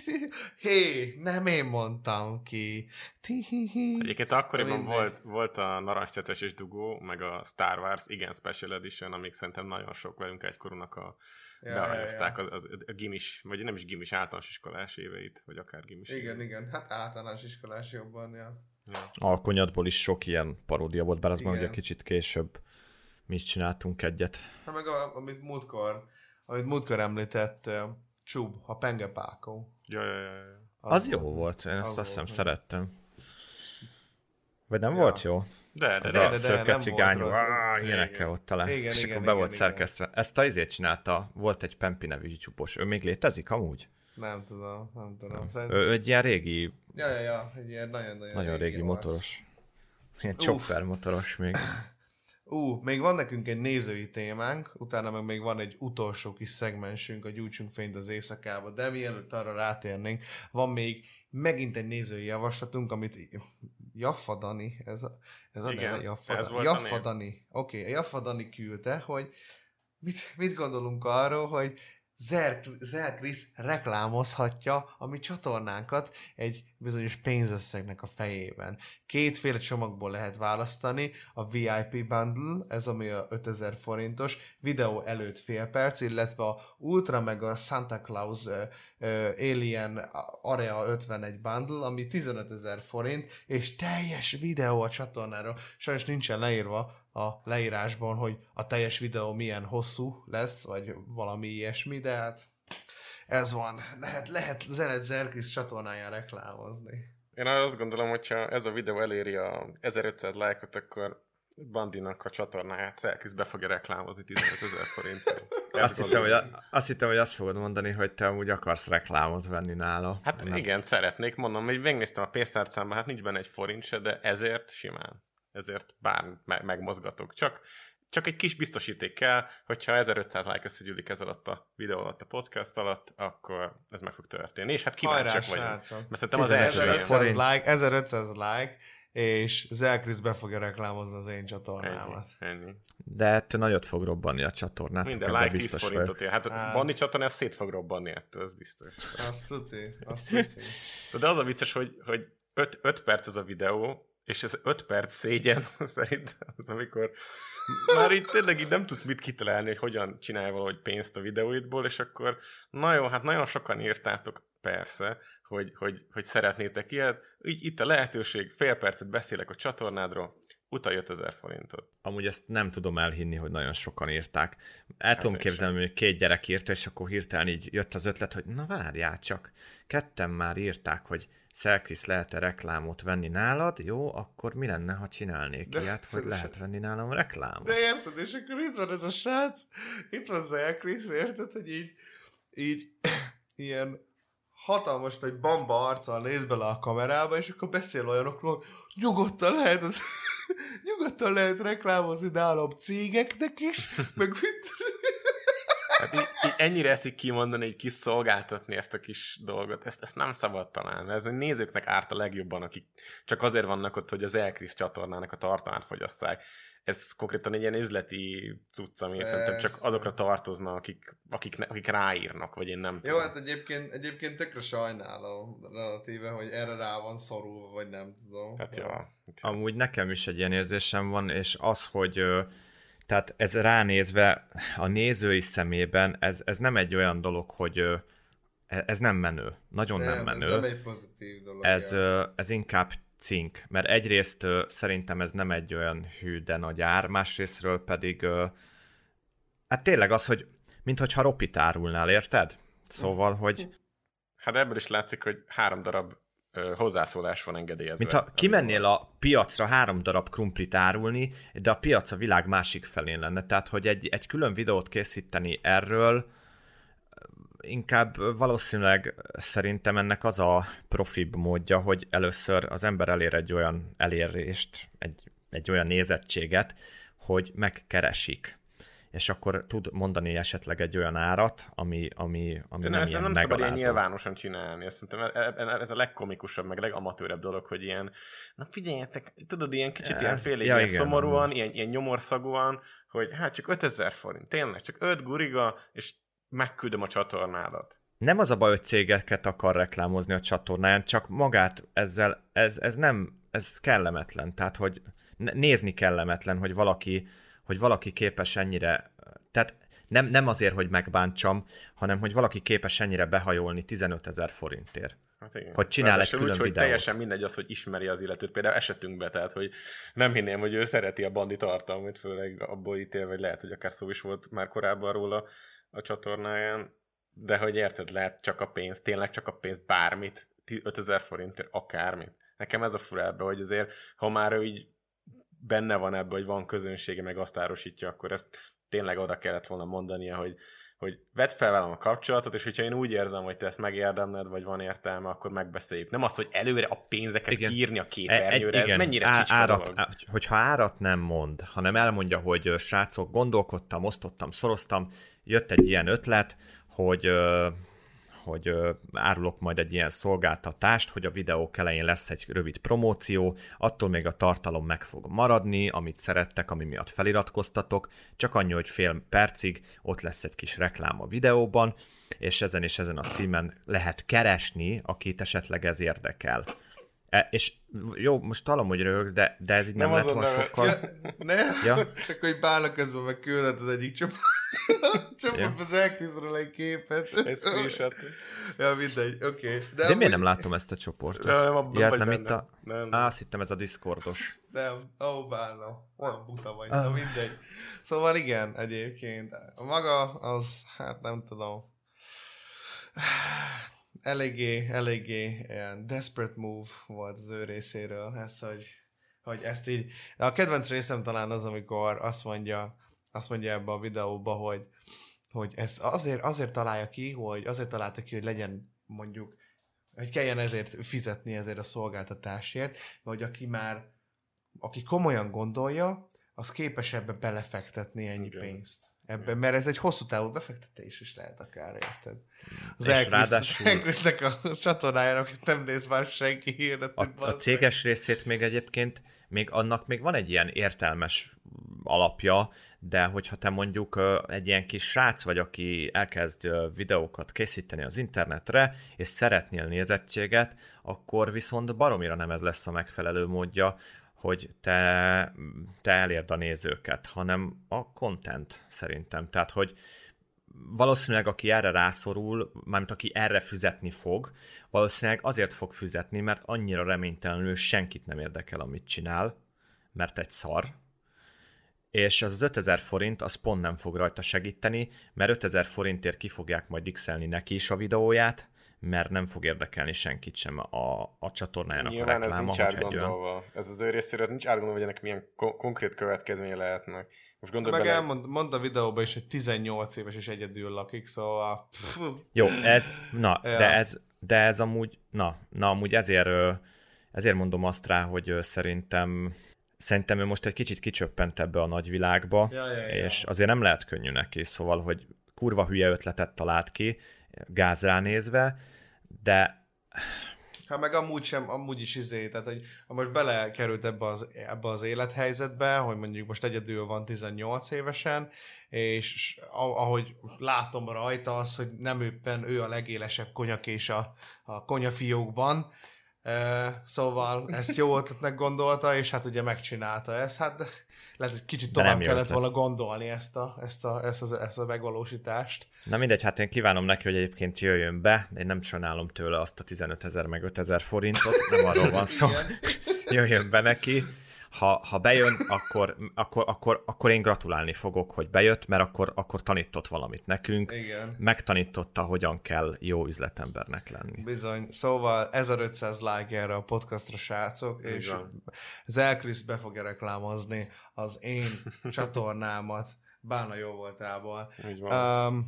Hé, nem én mondtam ki. Egyébként akkoriban volt, volt a Narancscetes és Dugó, meg a Star Wars, igen, Special Edition, amik szerintem nagyon sok velünk egykorúnak a ja, bearanyozták ja, ja. A, a, a gimis, vagy nem is gimis, általános iskolás éveit, vagy akár gimis. Igen, éveit. igen, hát általános iskolás jobban, ja. Ja. Alkonyatból is sok ilyen paródia volt, bár az már ugye kicsit később mi is csináltunk egyet. Hát meg a, amit múltkor, amit múltkor említett uh, Csub, a pengepákó. Ja, ja, ja, ja. Az, az jó volt, én ezt azt hiszem szerettem. Vagy nem ja. volt jó? De, de, de, de, de, de cigány, ilyenekkel ott talán. Igen, és igen, akkor be igen, volt igen. szerkesztve. Ezt a izét csinálta, volt egy Pempi nevű csupos. Ő még létezik amúgy? Nem tudom, nem tudom. Nem. Szerintem... Ő egy ilyen régi... Ja, ja, ja, egy ilyen nagyon-nagyon Nagyon régi, régi motoros. Ilyen chopper motoros még. Ú, uh, még van nekünk egy nézői témánk, utána meg még van egy utolsó kis szegmensünk, a Gyújtsunk fényt az éjszakába, de mielőtt arra rátérnénk, van még megint egy nézői javaslatunk, amit Jaffa Dani, ez a, ez a Igen, neve, Jaffa, ez Dani. Jaffa Dani. Oké, okay, Jaffa Dani küldte, hogy mit, mit gondolunk arról, hogy Zer Chris reklámozhatja a mi csatornánkat egy bizonyos pénzösszegnek a fejében. Kétféle csomagból lehet választani, a VIP bundle, ez ami a 5000 forintos, videó előtt fél perc, illetve a Ultra meg a Santa Claus uh, Alien Area 51 bundle, ami 15 ezer forint, és teljes videó a csatornáról. Sajnos nincsen leírva a leírásban, hogy a teljes videó milyen hosszú lesz, vagy valami ilyesmi, de hát ez van. Lehet, lehet Zenet Zerkis csatornáján reklámozni. Én azt gondolom, hogyha ez a videó eléri a 1500 lájkot, akkor Bandinak a csatornáját Zerkis be fogja reklámozni 15 ezer forint. Azt hittem, hogy, azt hittem, hogy azt fogod mondani, hogy te amúgy akarsz reklámot venni nála. Hát mert... igen, szeretnék, mondom, hogy megnéztem a pénztárcámban, hát nincs benne egy forint se, de ezért simán ezért bár me- megmozgatok. Csak, csak egy kis biztosíték kell, hogyha 1500 like összegyűlik ez alatt a videó alatt, a podcast alatt, akkor ez meg fog történni. És hát kíváncsiak vagyunk. Mert szerintem az első 1500 like, 1500 like, és Zelkris be fogja reklámozni az én csatornámat. Ennyi, ennyi. De ettől nagyot fog robbanni a csatornát. Minden like 10 forintot ér. Hát a hát... Banni csatorna az szét fog robbanni ettől, ez biztos. Azt tudni, azt tudni. De az a vicces, hogy, hogy 5 perc az a videó, és ez 5 perc szégyen, szerintem az, amikor már itt tényleg így nem tudsz mit kitalálni, hogy hogyan csinálj valahogy pénzt a videóidból, és akkor na hát nagyon sokan írtátok persze, hogy, hogy, hogy szeretnétek ilyet. Így, itt a lehetőség, fél percet beszélek a csatornádról, utalj 5000 forintot. Amúgy ezt nem tudom elhinni, hogy nagyon sokan írták. El hát tudom képzelni, hogy két gyerek írta, és akkor hirtelen így jött az ötlet, hogy na várjál csak, ketten már írták, hogy Szelkris lehet-e reklámot venni nálad? Jó, akkor mi lenne, ha csinálnék de, ilyet, hogy lehet venni nálam reklámot? De érted, és akkor itt van ez a srác, itt van Szelkris, érted, hogy így, így ilyen hatalmas vagy bamba arccal néz bele a kamerába, és akkor beszél olyanokról, hogy nyugodtan lehet, az, nyugodtan lehet reklámozni nálam cégeknek is, meg mit Hát így, így ennyire eszik kimondani, egy kis szolgáltatni ezt a kis dolgot. Ezt, ezt nem szabad talán. Ez a nézőknek árt a legjobban, akik csak azért vannak ott, hogy az Elkrisz csatornának a tartalmát fogyasszák. Ez konkrétan egy ilyen üzleti cucc, ami Persze. szerintem csak azokra tartozna, akik, akik, ne, akik ráírnak, vagy én nem Jó, tudom. hát egyébként, egyébként tökre sajnálom relatíve, hogy erre rá van szorulva, vagy nem tudom. Hát, ja. Hát, Amúgy nekem is egy ilyen érzésem van, és az, hogy tehát ez ránézve a nézői szemében ez, ez nem egy olyan dolog, hogy e, ez nem menő. Nagyon nem, nem menő. Ez nem egy pozitív dolog. Ez, ez inkább cink, mert egyrészt szerintem ez nem egy olyan hű, de nagy ár, másrésztről pedig Hát tényleg az, hogy mintha ropit árulnál, érted? Szóval, hogy... Hát ebből is látszik, hogy három darab ö, hozzászólás van engedélyezve. Mint ha kimennél a piacra három darab krumplit árulni, de a piac a világ másik felén lenne. Tehát, hogy egy, egy külön videót készíteni erről, inkább valószínűleg szerintem ennek az a profibb módja, hogy először az ember elér egy olyan elérést, egy, egy olyan nézettséget, hogy megkeresik. És akkor tud mondani esetleg egy olyan árat, ami, ami, ami De nem, nem, ilyen nem szabad ilyen nyilvánosan csinálni. Ezt szerintem e- e- ez a legkomikusabb, meg legamatőrebb dolog, hogy ilyen, na figyeljetek, tudod, ilyen kicsit ilyen félig, ja, ilyen igen, szomorúan, ilyen, ilyen nyomorszagúan, hogy hát csak 5000 forint, tényleg, csak 5 guriga, és megküldöm a csatornádat. Nem az a baj, hogy cégeket akar reklámozni a csatornán, csak magát ezzel, ez, ez nem, ez kellemetlen. Tehát, hogy nézni kellemetlen, hogy valaki, hogy valaki képes ennyire, tehát nem, nem azért, hogy megbántsam, hanem hogy valaki képes ennyire behajolni 15 ezer forintért. Hát igen. Hogy csinál egy Ráadásul külön úgy, hogy videót. teljesen mindegy az, hogy ismeri az illetőt. Például esetünkben, tehát, hogy nem hinném, hogy ő szereti a bandi tartalmit, főleg abból ítél, vagy lehet, hogy akár szó is volt már korábban róla a csatornáján, de hogy érted, lehet csak a pénz, tényleg csak a pénz, bármit, 5000 forintért, akármit. Nekem ez a fura ebbe, hogy azért, ha már ő így benne van ebbe, hogy van közönsége, meg azt árusítja, akkor ezt tényleg oda kellett volna mondania, hogy, hogy vedd fel velem a kapcsolatot, és hogyha én úgy érzem, hogy te ezt megérdemled, vagy van értelme, akkor megbeszéljük. Nem az, hogy előre a pénzeket Igen. kiírni a E- képernyőre, ez mennyire á- árat, á- hogyha árat nem mond, hanem elmondja, hogy srácok, gondolkodtam, osztottam, szoroztam, jött egy ilyen ötlet, hogy hogy árulok majd egy ilyen szolgáltatást, hogy a videók elején lesz egy rövid promóció, attól még a tartalom meg fog maradni, amit szerettek, ami miatt feliratkoztatok, csak annyi, hogy fél percig ott lesz egy kis reklám a videóban, és ezen és ezen a címen lehet keresni, akit esetleg ez érdekel. E, és jó, most talán, hogy röhögsz, de, de ez így nem, Nem lett volna sokkal... Ja, ne? Ja. Csak hogy bálnak közben meg küldött az egyik csoport. Csoport az elkészül egy képet. Ez screenshot. Ja, mindegy, oké. Okay. De miért amúgy- nem látom ezt a csoportot? Nem, nem, abban ja, ez nem itt a... Nem. Á, azt hittem ez a Discordos. Nem, ó, bálna. Olyan buta vagy, Ah. mindegy. Szóval igen, egyébként. A maga az, hát nem tudom. Eléggé, eléggé ilyen desperate move volt az ő részéről, ez, hogy, hogy ezt így... De a kedvenc részem talán az, amikor azt mondja, azt mondja ebbe a videóba, hogy, hogy ez azért, azért találja ki, hogy azért találta ki, hogy legyen mondjuk, hogy kelljen ezért fizetni ezért a szolgáltatásért, vagy aki már, aki komolyan gondolja, az képes ebbe belefektetni ennyi Igen. pénzt. Ebben, mert ez egy hosszú távú befektetés is lehet akár, érted? Az Elkrisznek a csatornájának nem néz már senki hirdetni. A, a meg. céges részét még egyébként, még annak még van egy ilyen értelmes alapja, de hogyha te mondjuk egy ilyen kis srác vagy, aki elkezd videókat készíteni az internetre, és szeretnél nézettséget, akkor viszont baromira nem ez lesz a megfelelő módja, hogy te, te elérd a nézőket, hanem a content szerintem. Tehát, hogy valószínűleg aki erre rászorul, mármint aki erre fizetni fog, valószínűleg azért fog fizetni, mert annyira reménytelenül senkit nem érdekel, amit csinál, mert egy szar, és az az 5000 forint, az pont nem fog rajta segíteni, mert 5000 forintért ki fogják majd x neki is a videóját, mert nem fog érdekelni senkit sem a, a csatornájának Nyilván a ez rekláma, nincs egy olyan... átgondolva. Ez az ő részéről nincs átgondolva, hogy ennek milyen ko- konkrét következménye lehetnek. Most gondolj Meg bele, elmond, mondta a videóban is, hogy 18 éves és egyedül lakik, szóval... Pff, Jó, ez, na, Ja. de ez, de ez amúgy, na, na amúgy ezért, ezért mondom azt rá, hogy szerintem, szerintem ő most egy kicsit kicsöppent ebbe a nagyvilágba, Ja, ja, ja. és azért nem lehet könnyű neki, szóval, hogy kurva hülye ötletet talált ki, gáz ránézve, de Hát meg amúgy sem, amúgy is izé, tehát hogy ha most belekerült ebbe az, ebbe az élethelyzetbe, hogy mondjuk most egyedül van 18 évesen, és ahogy látom rajta az, hogy nem éppen ő a legélesebb konyak és a, a konyafiókban, szóval ezt jó ötletnek gondolta, és hát ugye megcsinálta ezt, hát lehet, hogy kicsit tovább kellett volna gondolni ezt a, ezt, a, ezt, a, ezt a megvalósítást. na mindegy, hát én kívánom neki, hogy egyébként jöjjön be, de én nem sajnálom tőle azt a 15 ezer meg 5 ezer forintot, nem arról van szó, jöjjön be neki, ha, ha bejön, akkor, akkor, akkor, akkor én gratulálni fogok, hogy bejött, mert akkor, akkor tanított valamit nekünk. Igen. Megtanította, hogyan kell jó üzletembernek lenni. Bizony. Szóval 1500 like erre a podcastra, srácok, és Igen. Zelkris be fogja reklámozni az én csatornámat Bána jó voltából. Um,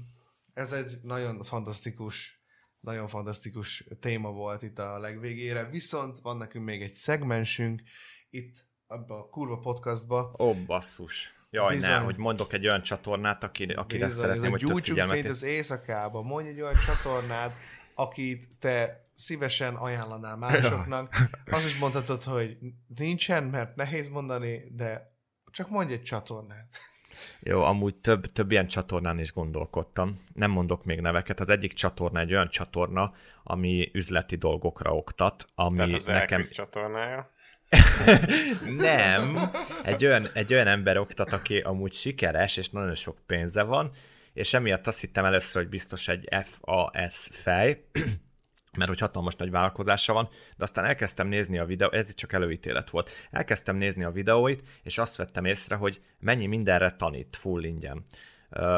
ez egy nagyon fantasztikus nagyon fantasztikus téma volt itt a legvégére, viszont van nekünk még egy szegmensünk itt abba a kurva podcastba. Ó, basszus. Jaj, Bizony. ne, hogy mondok egy olyan csatornát, aki, akire Bizony, szeretném, hogy a több gyújtsunk fényt figyelmet... az éjszakába. Mondj egy olyan csatornát, akit te szívesen ajánlanál másoknak. Azt is mondhatod, hogy nincsen, mert nehéz mondani, de csak mondj egy csatornát. Jó, amúgy több, több ilyen csatornán is gondolkodtam. Nem mondok még neveket. Az egyik csatorna egy olyan csatorna, ami üzleti dolgokra oktat, ami Tehát az nekem... Elkrisz csatornája. Nem, egy olyan, egy olyan ember oktat, aki amúgy sikeres, és nagyon sok pénze van, és emiatt azt hittem először, hogy biztos egy FAS fej, mert hogy hatalmas nagy vállalkozása van, de aztán elkezdtem nézni a videó, ez itt csak előítélet volt, elkezdtem nézni a videóit, és azt vettem észre, hogy mennyi mindenre tanít full ingyen.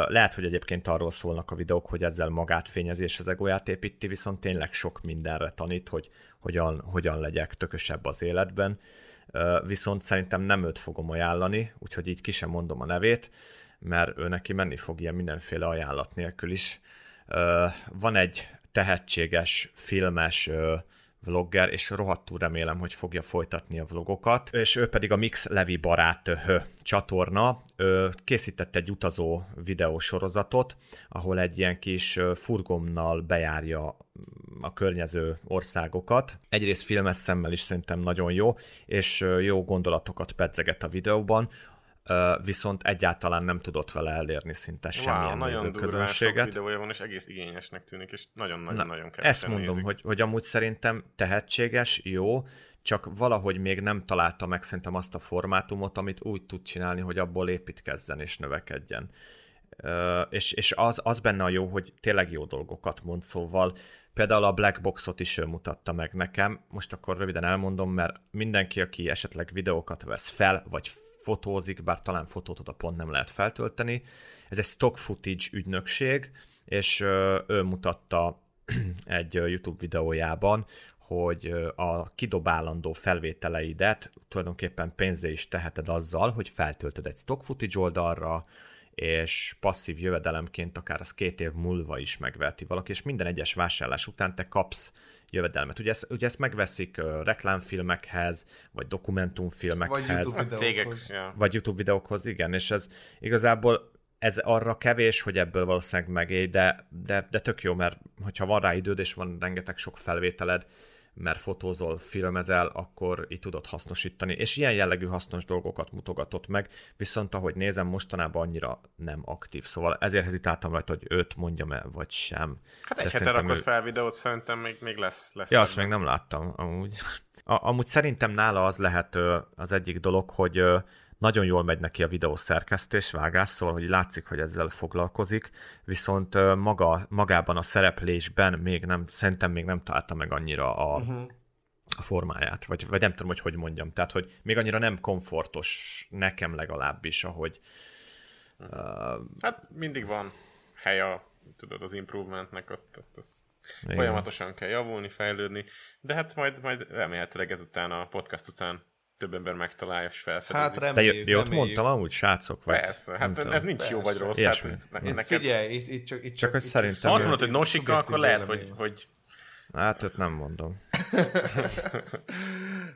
Lehet, hogy egyébként arról szólnak a videók, hogy ezzel magát fényezi és az egóját építi, viszont tényleg sok mindenre tanít, hogy hogyan, hogyan legyek tökösebb az életben. Viszont szerintem nem őt fogom ajánlani, úgyhogy így ki sem mondom a nevét, mert ő neki menni fog ilyen mindenféle ajánlat nélkül is. Van egy tehetséges, filmes vlogger, és rohadtul remélem, hogy fogja folytatni a vlogokat, és ő pedig a Mix Levi barát ö, csatorna, ö, készített egy utazó videósorozatot, ahol egy ilyen kis ö, furgonnal bejárja a környező országokat. Egyrészt filmes szemmel is szerintem nagyon jó, és jó gondolatokat pedzeget a videóban, viszont egyáltalán nem tudott vele elérni szinte semmilyen Wow, nagyon durván sok nézőközönséget. videója van, és egész igényesnek tűnik, és nagyon-nagyon-nagyon Na, kevesen ezt mondom, nézik. hogy, hogy amúgy szerintem tehetséges, jó, csak valahogy még nem találta meg szerintem azt a formátumot, amit úgy tud csinálni, hogy abból építkezzen és növekedjen. Ö, és és az, az benne a jó, hogy tényleg jó dolgokat mond, szóval például a Black Boxot is ő mutatta meg nekem, most akkor röviden elmondom, mert mindenki, aki esetleg videókat vesz fel, vagy fotózik, bár talán fotót oda pont nem lehet feltölteni, ez egy stock footage ügynökség, és ő mutatta egy YouTube videójában, hogy a kidobálandó felvételeidet tulajdonképpen pénzé is teheted azzal, hogy feltöltöd egy stock footage oldalra, és passzív jövedelemként akár az két év múlva is megverti valaki, és minden egyes vásárlás után te kapsz jövedelmet. Ugye ezt, ugye ezt megveszik reklámfilmekhez, vagy dokumentumfilmekhez, Vagy YouTube cégek, videókhoz. ja. vagy YouTube videókhoz, igen, és ez igazából ez arra kevés, hogy ebből valószínűleg megélj, de, de, de tök jó, mert hogyha van rá időd, és van rengeteg sok felvételed, mert fotózol, filmezel, akkor így tudod hasznosítani. És ilyen jellegű hasznos dolgokat mutogatott meg, viszont ahogy nézem, mostanában annyira nem aktív. Szóval ezért hezitáltam rajta, hogy őt mondjam el, vagy sem. Hát egy hete rakott ő- fel videót, szerintem még, még lesz. lesz Ja, azt még nem láttam, amúgy. A, amúgy szerintem nála az lehet az egyik dolog, hogy nagyon jól megy neki a videó szerkesztés, vágás, szóval, hogy látszik, hogy ezzel foglalkozik, viszont maga, magában a szereplésben még nem, szerintem még nem találta meg annyira a, uh-huh. a formáját, vagy, vagy nem tudom, hogy hogy mondjam. Tehát, hogy még annyira nem komfortos nekem legalábbis, ahogy uh, Hát mindig van hely a, tudod, az improvementnek, ott, ott az Igen. folyamatosan kell javulni, fejlődni, de hát majd, majd remélhetőleg ezután a podcast után több ember megtalálja és felfedezi. Hát de reméljük, jót reméljük. mondtam amúgy, srácok? Vagy Persze, nem hát tudom. ez nincs jó vagy Persze. rossz. Ilyesmi. Hát, ne, Itt neked, figyelj, itt, itt csak, itt Csak hogy itt szerintem- ha azt mondod, hogy nosika, akkor lehet, hogy, hogy Hát őt nem mondom.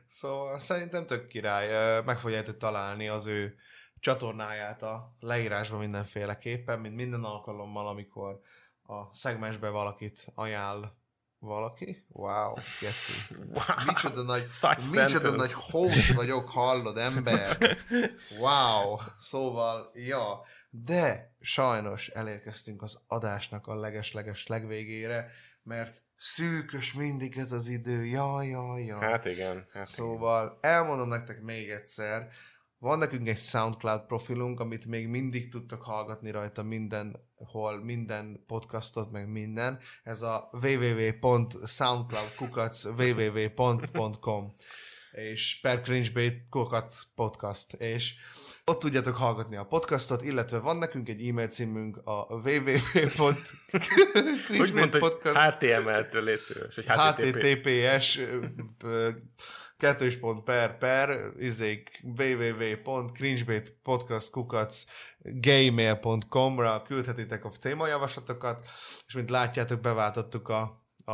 Szóval szerintem tök király. Meg fogjátok találni az ő csatornáját a leírásban mindenféleképpen, mint minden alkalommal, amikor a szegmensbe valakit ajánl valaki. Wow, Geci. wow, Micsoda nagy, Such micsoda sentence. nagy host vagyok, hallod, ember. Wow, szóval, ja. De sajnos elérkeztünk az adásnak a leges-leges legvégére, mert szűkös mindig ez az idő. Ja, ja, ja. hát igen. Hát Szóval elmondom nektek még egyszer, van nekünk egy SoundCloud profilunk, amit még mindig tudtok hallgatni rajta mindenhol, minden podcastot, meg minden. Ez a www.soundcloudkukac www.com és per cringebait kokac podcast, és ott tudjátok hallgatni a podcastot, illetve van nekünk egy e-mail címünk a www. Hogy mondta, podcast. HTML-től légy szíves, hogy HTTPS kettős pont per per izék www.cringebait.podcast gmail.com-ra küldhetitek a témajavaslatokat, és mint látjátok, beváltottuk a, a,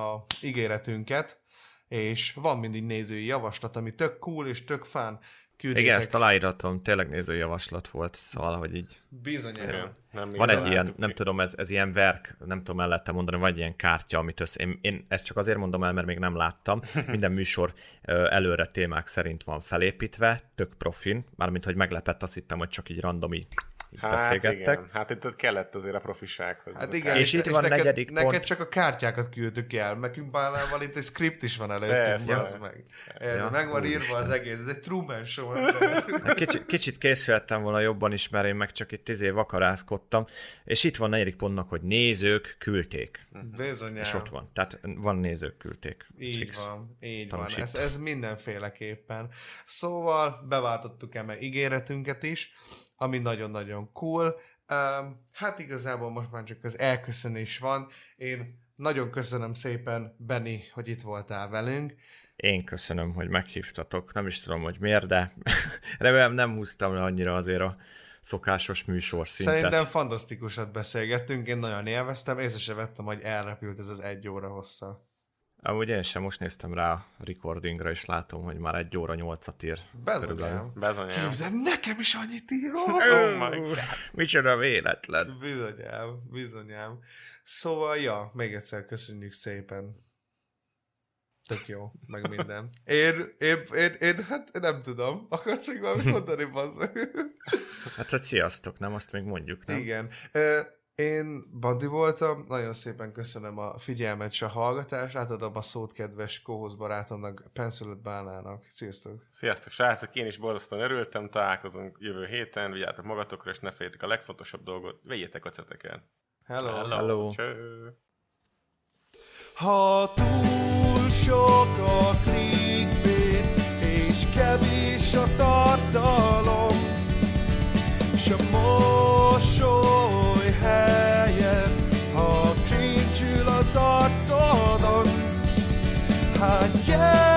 a ígéretünket, és van mindig nézői javaslat, ami tök cool és tök fán. Küldjétek. Igen, ezt aláíratom, tényleg nézői javaslat volt, szóval, hogy így... Bizonyára. Nem, van egy ilyen, nem tudom, ez, ez ilyen verk, nem tudom mellette mondani, vagy ilyen kártya, amit össze, én, én, ezt csak azért mondom el, mert még nem láttam. Minden műsor előre témák szerint van felépítve, tök profin, mármint, hogy meglepett, azt hittem, hogy csak így random így hát beszélgettek. Igen. Hát itt kellett azért a profisághoz. Hát igen, és, és, itt van neked, negyedik neked pont. csak a kártyákat küldtük el, nekünk Bálával itt egy script is van előttünk, az meg. Ja, meg van írva Isten. az egész, ez egy Truman Show. Hát kicsit, kicsit készülhettem volna jobban is, mert én meg csak itt izé vakarázkodtam, és itt van negyedik pontnak, hogy nézők küldték. Bizonyám. És ott van, tehát van nézők küldték. Ez így fix. van, így van, ez, ez mindenféleképpen. Szóval beváltottuk eme ígéretünket is, ami nagyon-nagyon cool. Hát igazából most már csak az elköszönés van. Én nagyon köszönöm szépen, Benny, hogy itt voltál velünk. Én köszönöm, hogy meghívtatok. Nem is tudom, hogy miért, de remélem nem húztam le annyira azért a szokásos műsor szintet. Szerintem fantasztikusat beszélgettünk, én nagyon élveztem, észre se vettem, hogy elrepült ez az egy óra hossza. Amúgy én sem most néztem rá a recordingra, és látom, hogy már egy óra nyolcat ír. Bezonyám. Bezonyám. Képzeld, nekem is annyit ír. Oh my God. Micsoda véletlen. Bizonyám, bizonyám. Szóval, ja, még egyszer köszönjük szépen. Tök jó, meg minden. Én, én, én, én hát nem tudom. Akarsz még valamit mondani, bazd Hát, hogy sziasztok, nem? Azt még mondjuk, nem? Igen. Én Bandi voltam, nagyon szépen köszönöm a figyelmet és a hallgatást, átadom a szót kedves kóhoz barátomnak, Pencilöt Bálának. Sziasztok! Sziasztok srácok, én is borzasztóan örültem, találkozunk jövő héten, vigyázzatok magatokra, és ne féljétek a legfontosabb dolgot, vegyétek a ceteken. Hello! Hello! Hello. Cső. Ha túl sok a clickbait, és kevés a tartalom, és a mosoly, Hot, yeah.